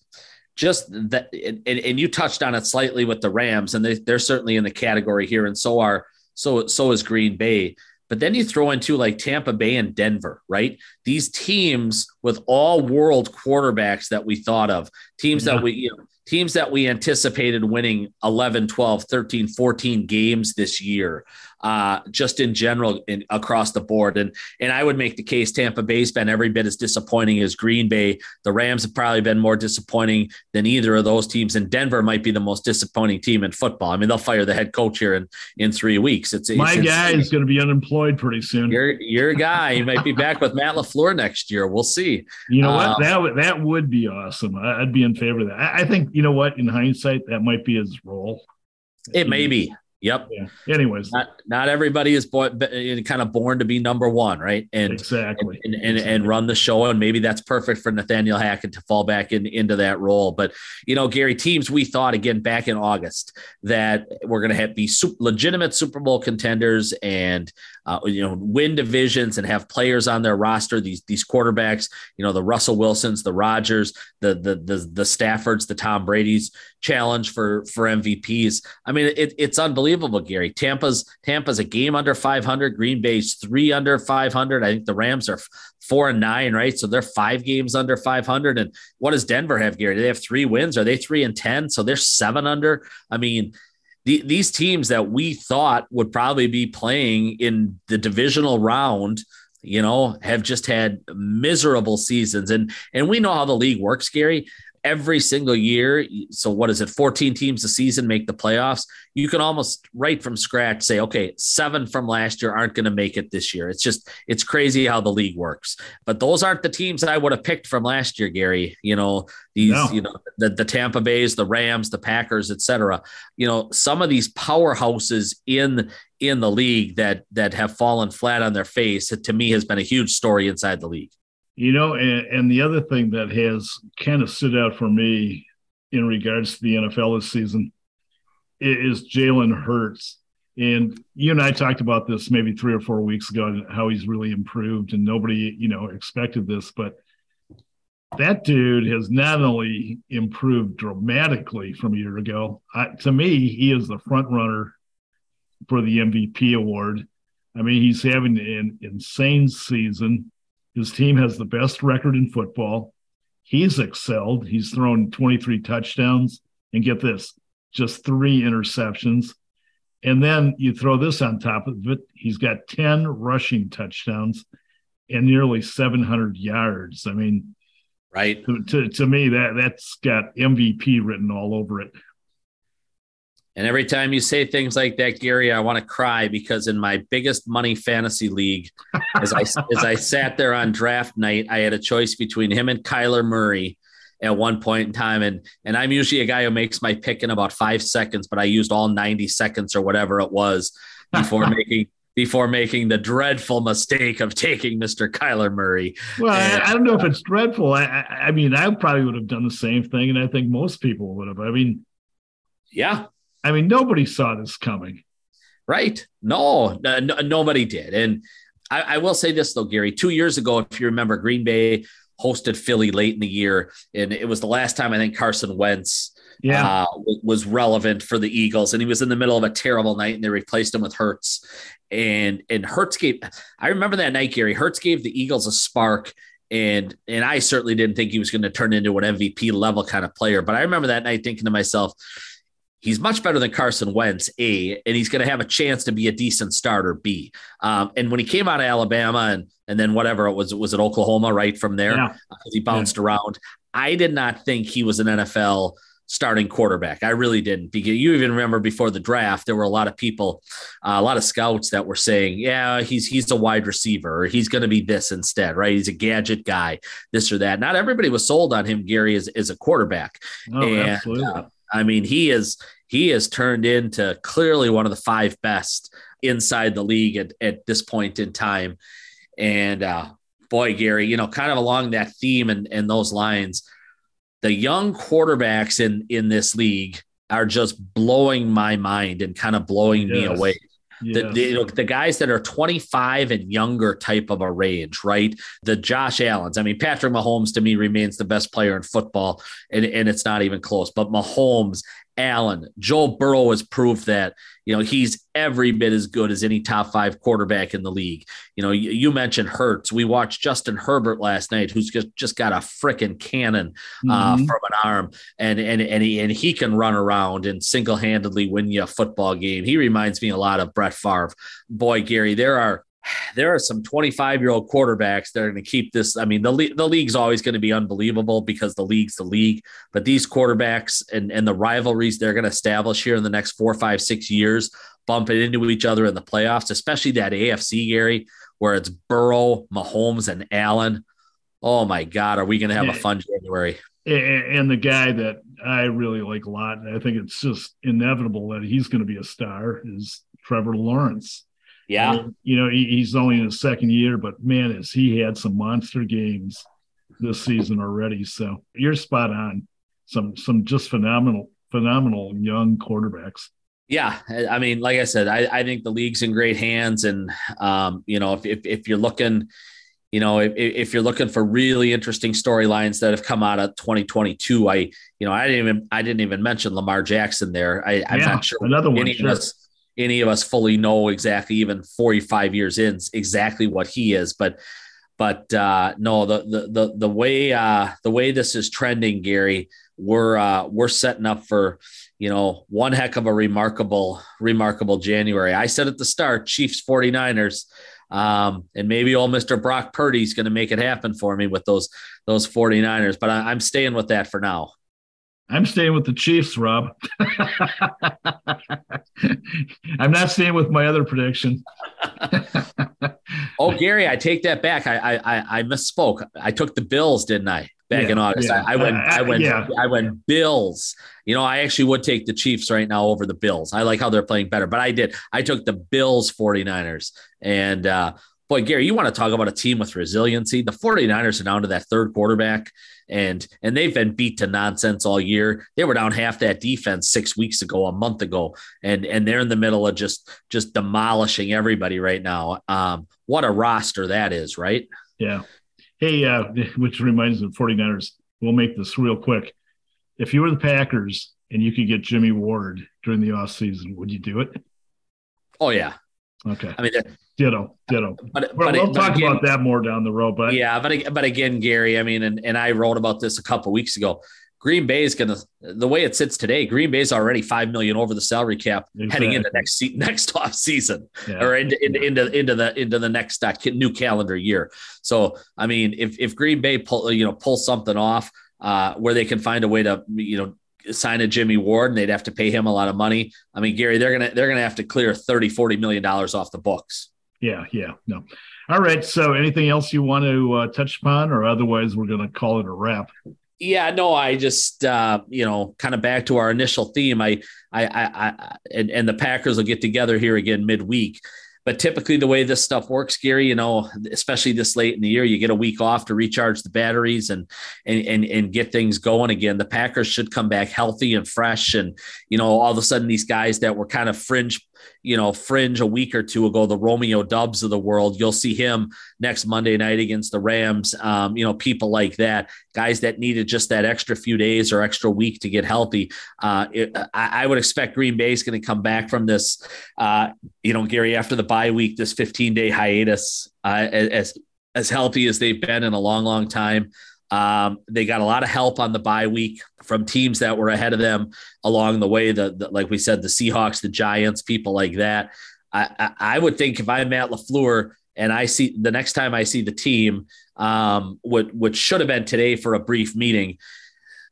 Speaker 3: just that, and, and you touched on it slightly with the Rams, and they, they're certainly in the category here, and so are so so is Green Bay. But then you throw into like Tampa Bay and Denver, right? These teams with all world quarterbacks that we thought of, teams yeah. that we, you know, teams that we anticipated winning 11, 12, 13, 14 games this year uh, just in general in, across the board. And and I would make the case Tampa Bay's been every bit as disappointing as Green Bay. The Rams have probably been more disappointing than either of those teams. And Denver might be the most disappointing team in football. I mean, they'll fire the head coach here in, in three weeks. It's
Speaker 2: my
Speaker 3: it's,
Speaker 2: guy is going to be unemployed pretty soon.
Speaker 3: Your your guy, he might be back with Matt LaFleur next year. We'll see.
Speaker 2: You know what? Um, that would that would be awesome. I'd be in favor of that. I, I think you know what. In hindsight, that might be his role.
Speaker 3: It may be. Yep.
Speaker 2: Yeah. Anyways,
Speaker 3: not, not everybody is born, eh, kind of born to be number one, right? And
Speaker 2: exactly,
Speaker 3: and, and, exactly. and, run the show, and maybe that's perfect for Nathaniel Hackett to fall back in, into that role. But you know, Gary, teams we thought again back in August that we're going to have be super, legitimate Super Bowl contenders and uh, you know win divisions and have players on their roster. These these quarterbacks, you know, the Russell Wilsons, the Rodgers, the the the, the Staffords, the Tom Brady's challenge for for MVPs. I mean, it, it's unbelievable, Gary. Tampa's Tampa's a game under 500. Green Bay's three under 500. I think the Rams are four and nine, right? So they're five games under 500. And what does Denver have, Gary? They have three wins? Are they three and 10? So they're seven under. I mean, the, these teams that we thought would probably be playing in the divisional round you know have just had miserable seasons. And and we know how the league works gary every single year. So what is it? 14 teams a season make the playoffs. You can almost right from scratch say, okay, seven from last year aren't going to make it this year. It's just it's crazy how the league works. But those aren't the teams I would have picked from last year, Gary. You know, these, no. you know, the, the Tampa Bays, the Rams, the Packers, etc. You know, some of these powerhouses in in the league that that have fallen flat on their face, to me has been a huge story inside the league.
Speaker 2: You know, and, and the other thing that has kind of stood out for me in regards to the NFL this season is Jalen Hurts. And you and I talked about this maybe three or four weeks ago, how he's really improved, and nobody, you know, expected this. But that dude has not only improved dramatically from a year ago. I, to me, he is the front runner for the MVP award. I mean, he's having an insane season. His team has the best record in football. He's excelled. He's thrown 23 touchdowns and get this, just three interceptions. And then you throw this on top of it. He's got 10 rushing touchdowns and nearly 700 yards. I mean,
Speaker 3: right.
Speaker 2: To, to, to me, that, that's got MVP written all over it.
Speaker 3: And every time you say things like that, Gary, I want to cry because in my biggest money fantasy league, as I as I sat there on draft night, I had a choice between him and Kyler Murray at one point in time. And and I'm usually a guy who makes my pick in about five seconds, but I used all 90 seconds or whatever it was before making before making the dreadful mistake of taking Mr. Kyler Murray.
Speaker 2: Well, and, I, I, don't know if uh, it's dreadful. I, I, I mean, I probably would have done the same thing, and I think most people would have. I mean,
Speaker 3: yeah,
Speaker 2: I mean, nobody saw this coming.
Speaker 3: Right. No, no nobody did. And I, I, will say this, though, Gary. Two years ago, if you remember, Green Bay hosted Philly late in the year. And it was the last time I think Carson Wentz yeah. Uh, was relevant for the Eagles. And he was in the middle of a terrible night and they replaced him with Hurts. And and Hurts gave I remember that night, Gary. Hurts gave the Eagles a spark. And and I certainly didn't think he was going to turn into an MVP level kind of player. But I remember that night thinking to myself, he's much better than Carson Wentz, A, and he's going to have a chance to be a decent starter, B. Um, and when he came out of Alabama and and then whatever it was, it was it Oklahoma right from there? Yeah. Uh, he bounced yeah. around. I did not think he was an NFL starting quarterback. I really didn't. Because you even remember before the draft, there were a lot of people, uh, a lot of scouts that were saying, "Yeah, he's he's a wide receiver, or he's going to be this instead, right? He's a gadget guy, this or that." Not everybody was sold on him, Gary, as, as a quarterback.
Speaker 2: Oh, and, absolutely. Uh,
Speaker 3: I mean, he is he has turned into clearly one of the five best inside the league at, at this point in time. And uh, boy, Gary, you know, kind of along that theme and, and those lines, the young quarterbacks in in this league are just blowing my mind and kind of blowing yes. me away. The, the, you know, the, guys that are 25 and younger type of a range, right? The Josh Allens. I mean, Patrick Mahomes to me remains the best player in football, and, and it's not even close. But Mahomes Allen, Joe Burrow has proved that you know he's every bit as good as any top five quarterback in the league. You know, you, you mentioned Hurts. We watched Justin Herbert last night, who's just, just got a freaking cannon uh, mm-hmm. from an arm, and and and he, and he can run around and single handedly win you a football game. He reminds me a lot of Brett Favre. Boy, Gary, there are there are some 25 year old quarterbacks that are going to keep this. I mean, the, the league's always going to be unbelievable because the league's the league, but these quarterbacks and, and the rivalries they're going to establish here in the next four, five, six years, bumping into each other in the playoffs, especially that AFC, Gary, where it's Burrow, Mahomes, and Allen. Oh my God, are we going to have a fun January?
Speaker 2: And the guy that I really like a lot, and I think it's just inevitable that he's going to be a star, is Trevor Lawrence.
Speaker 3: Yeah.
Speaker 2: And, you know, he, he's only in his second year, but man, has he had some monster games this season already. So you're spot on. Some some just phenomenal, phenomenal young quarterbacks.
Speaker 3: Yeah, I mean, like I said, I, I think the league's in great hands, and um, you know, if, if, if you're looking, you know, if, if you're looking for really interesting storylines that have come out of 2022, I, you know, I didn't even I didn't even mention Lamar Jackson there. I, am not sure
Speaker 2: another one. Sure. Us,
Speaker 3: any of us fully know exactly, even 45 years in, exactly what he is. But but uh, no, the the the the way uh, the way this is trending, Gary, we're uh, we're setting up for you know one heck of a remarkable remarkable January. I said at the start, Chiefs 49ers. Um, and maybe old Mr. Brock Purdy's going to make it happen for me with those those 49ers, but I, I'm staying with that for now.
Speaker 2: I'm staying with the Chiefs, Rob. I'm not staying with my other prediction.
Speaker 3: oh, Gary, I take that back. I, I I misspoke. I took the Bills, didn't I? Back
Speaker 2: yeah,
Speaker 3: in August,
Speaker 2: yeah.
Speaker 3: I, I, went. I went. Yeah. I went Bills. You know, I actually would take the Chiefs right now over the Bills. I like how they're playing better, but I did. I took the Bills 49ers, and uh, boy, Gary, you want to talk about a team with resiliency? The 49ers are down to that third quarterback and and they've been beat to nonsense all year. They were down half that defense six weeks ago, a month ago, and and they're in the middle of just just demolishing everybody right now. Um, what a roster that is, right?
Speaker 2: Yeah. Hey, uh, which reminds me of 49ers. We'll make this real quick. If you were the Packers and you could get Jimmy Ward during the off season, would you do it?
Speaker 3: Oh yeah.
Speaker 2: Okay.
Speaker 3: I mean,
Speaker 2: Ditto, ditto. But, but we'll talk again, about that more down the road. But
Speaker 3: yeah, but but again, Gary, I mean, and, and I wrote about this a couple weeks ago. Green Bay is going to the way it sits today. Green Bay is already five million over the salary cap exactly. heading into next next off season yeah. or into, into, into into the into the next uh, new calendar year. So I mean, if if Green Bay pull you know pull something off uh, where they can find a way to you know sign a Jimmy Ward and they'd have to pay him a lot of money. I mean, Gary, they're gonna they're gonna have to clear 30, 40 million dollars off the books.
Speaker 2: Yeah, yeah, no. All right. So, anything else you want to uh, touch upon, or otherwise, we're going to call it a wrap.
Speaker 3: Yeah, no, I just uh, you know, kind of back to our initial theme. I, I, I, I and, and the Packers will get together here again midweek. But typically, the way this stuff works, Gary, you know, especially this late in the year, you get a week off to recharge the batteries and and and, and get things going again. The Packers should come back healthy and fresh, and you know, all of a sudden, these guys that were kind of fringe you know, fringe a week or two ago, the Romeo Doubs of the world. You'll see him next Monday night against the Rams. Um, you know, people like that, guys that needed just that extra few days or extra week to get healthy. Uh, it, I, would expect Green Bay is going to come back from this, uh, you know, Gary, after the bye week, this 15 day hiatus, uh, as as healthy as they've been in a long, long time. Um, they got a lot of help on the bye week from teams that were ahead of them along the way. The, the like we said, the Seahawks, the Giants, people like that. I, I, I, would think if I'm Matt Lafleur and I see the next time I see the team, um, what what should have been today for a brief meeting,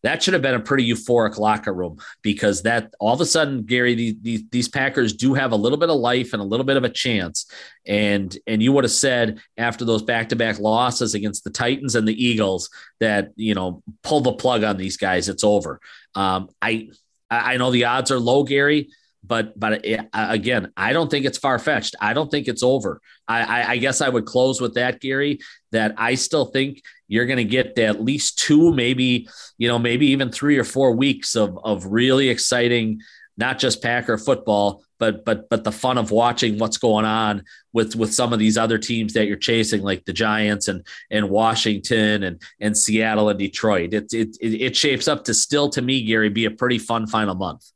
Speaker 3: that should have been a pretty euphoric locker room because that all of a sudden, Gary, these, these, these Packers do have a little bit of life and a little bit of a chance. And and you would have said after those back to back losses against the Titans and the Eagles that you know pull the plug on these guys, it's over. Um, I I know the odds are low, Gary, but but it, again, I don't think it's far fetched. I don't think it's over. I, I, I guess I would close with that, Gary. That I still think you're going to get at least two, maybe you know, maybe even three or four weeks of of really exciting, not just Packer football, but but but the fun of watching what's going on with with some of these other teams that you're chasing, like the Giants and and Washington and and Seattle and Detroit. It it it shapes up to still to me, Gary, be a pretty fun final month.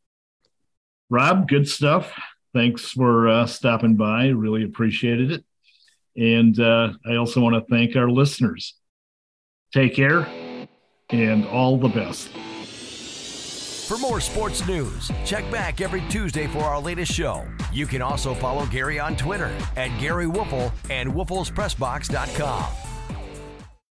Speaker 2: Rob, good stuff. Thanks for uh, stopping by. Really appreciated it. And uh, I also want to thank our listeners. Take care and all the best.
Speaker 1: For more sports news, check back every Tuesday for our latest show. You can also follow Gary on Twitter at Gary Woelfel and WoelfelsPressbox.com.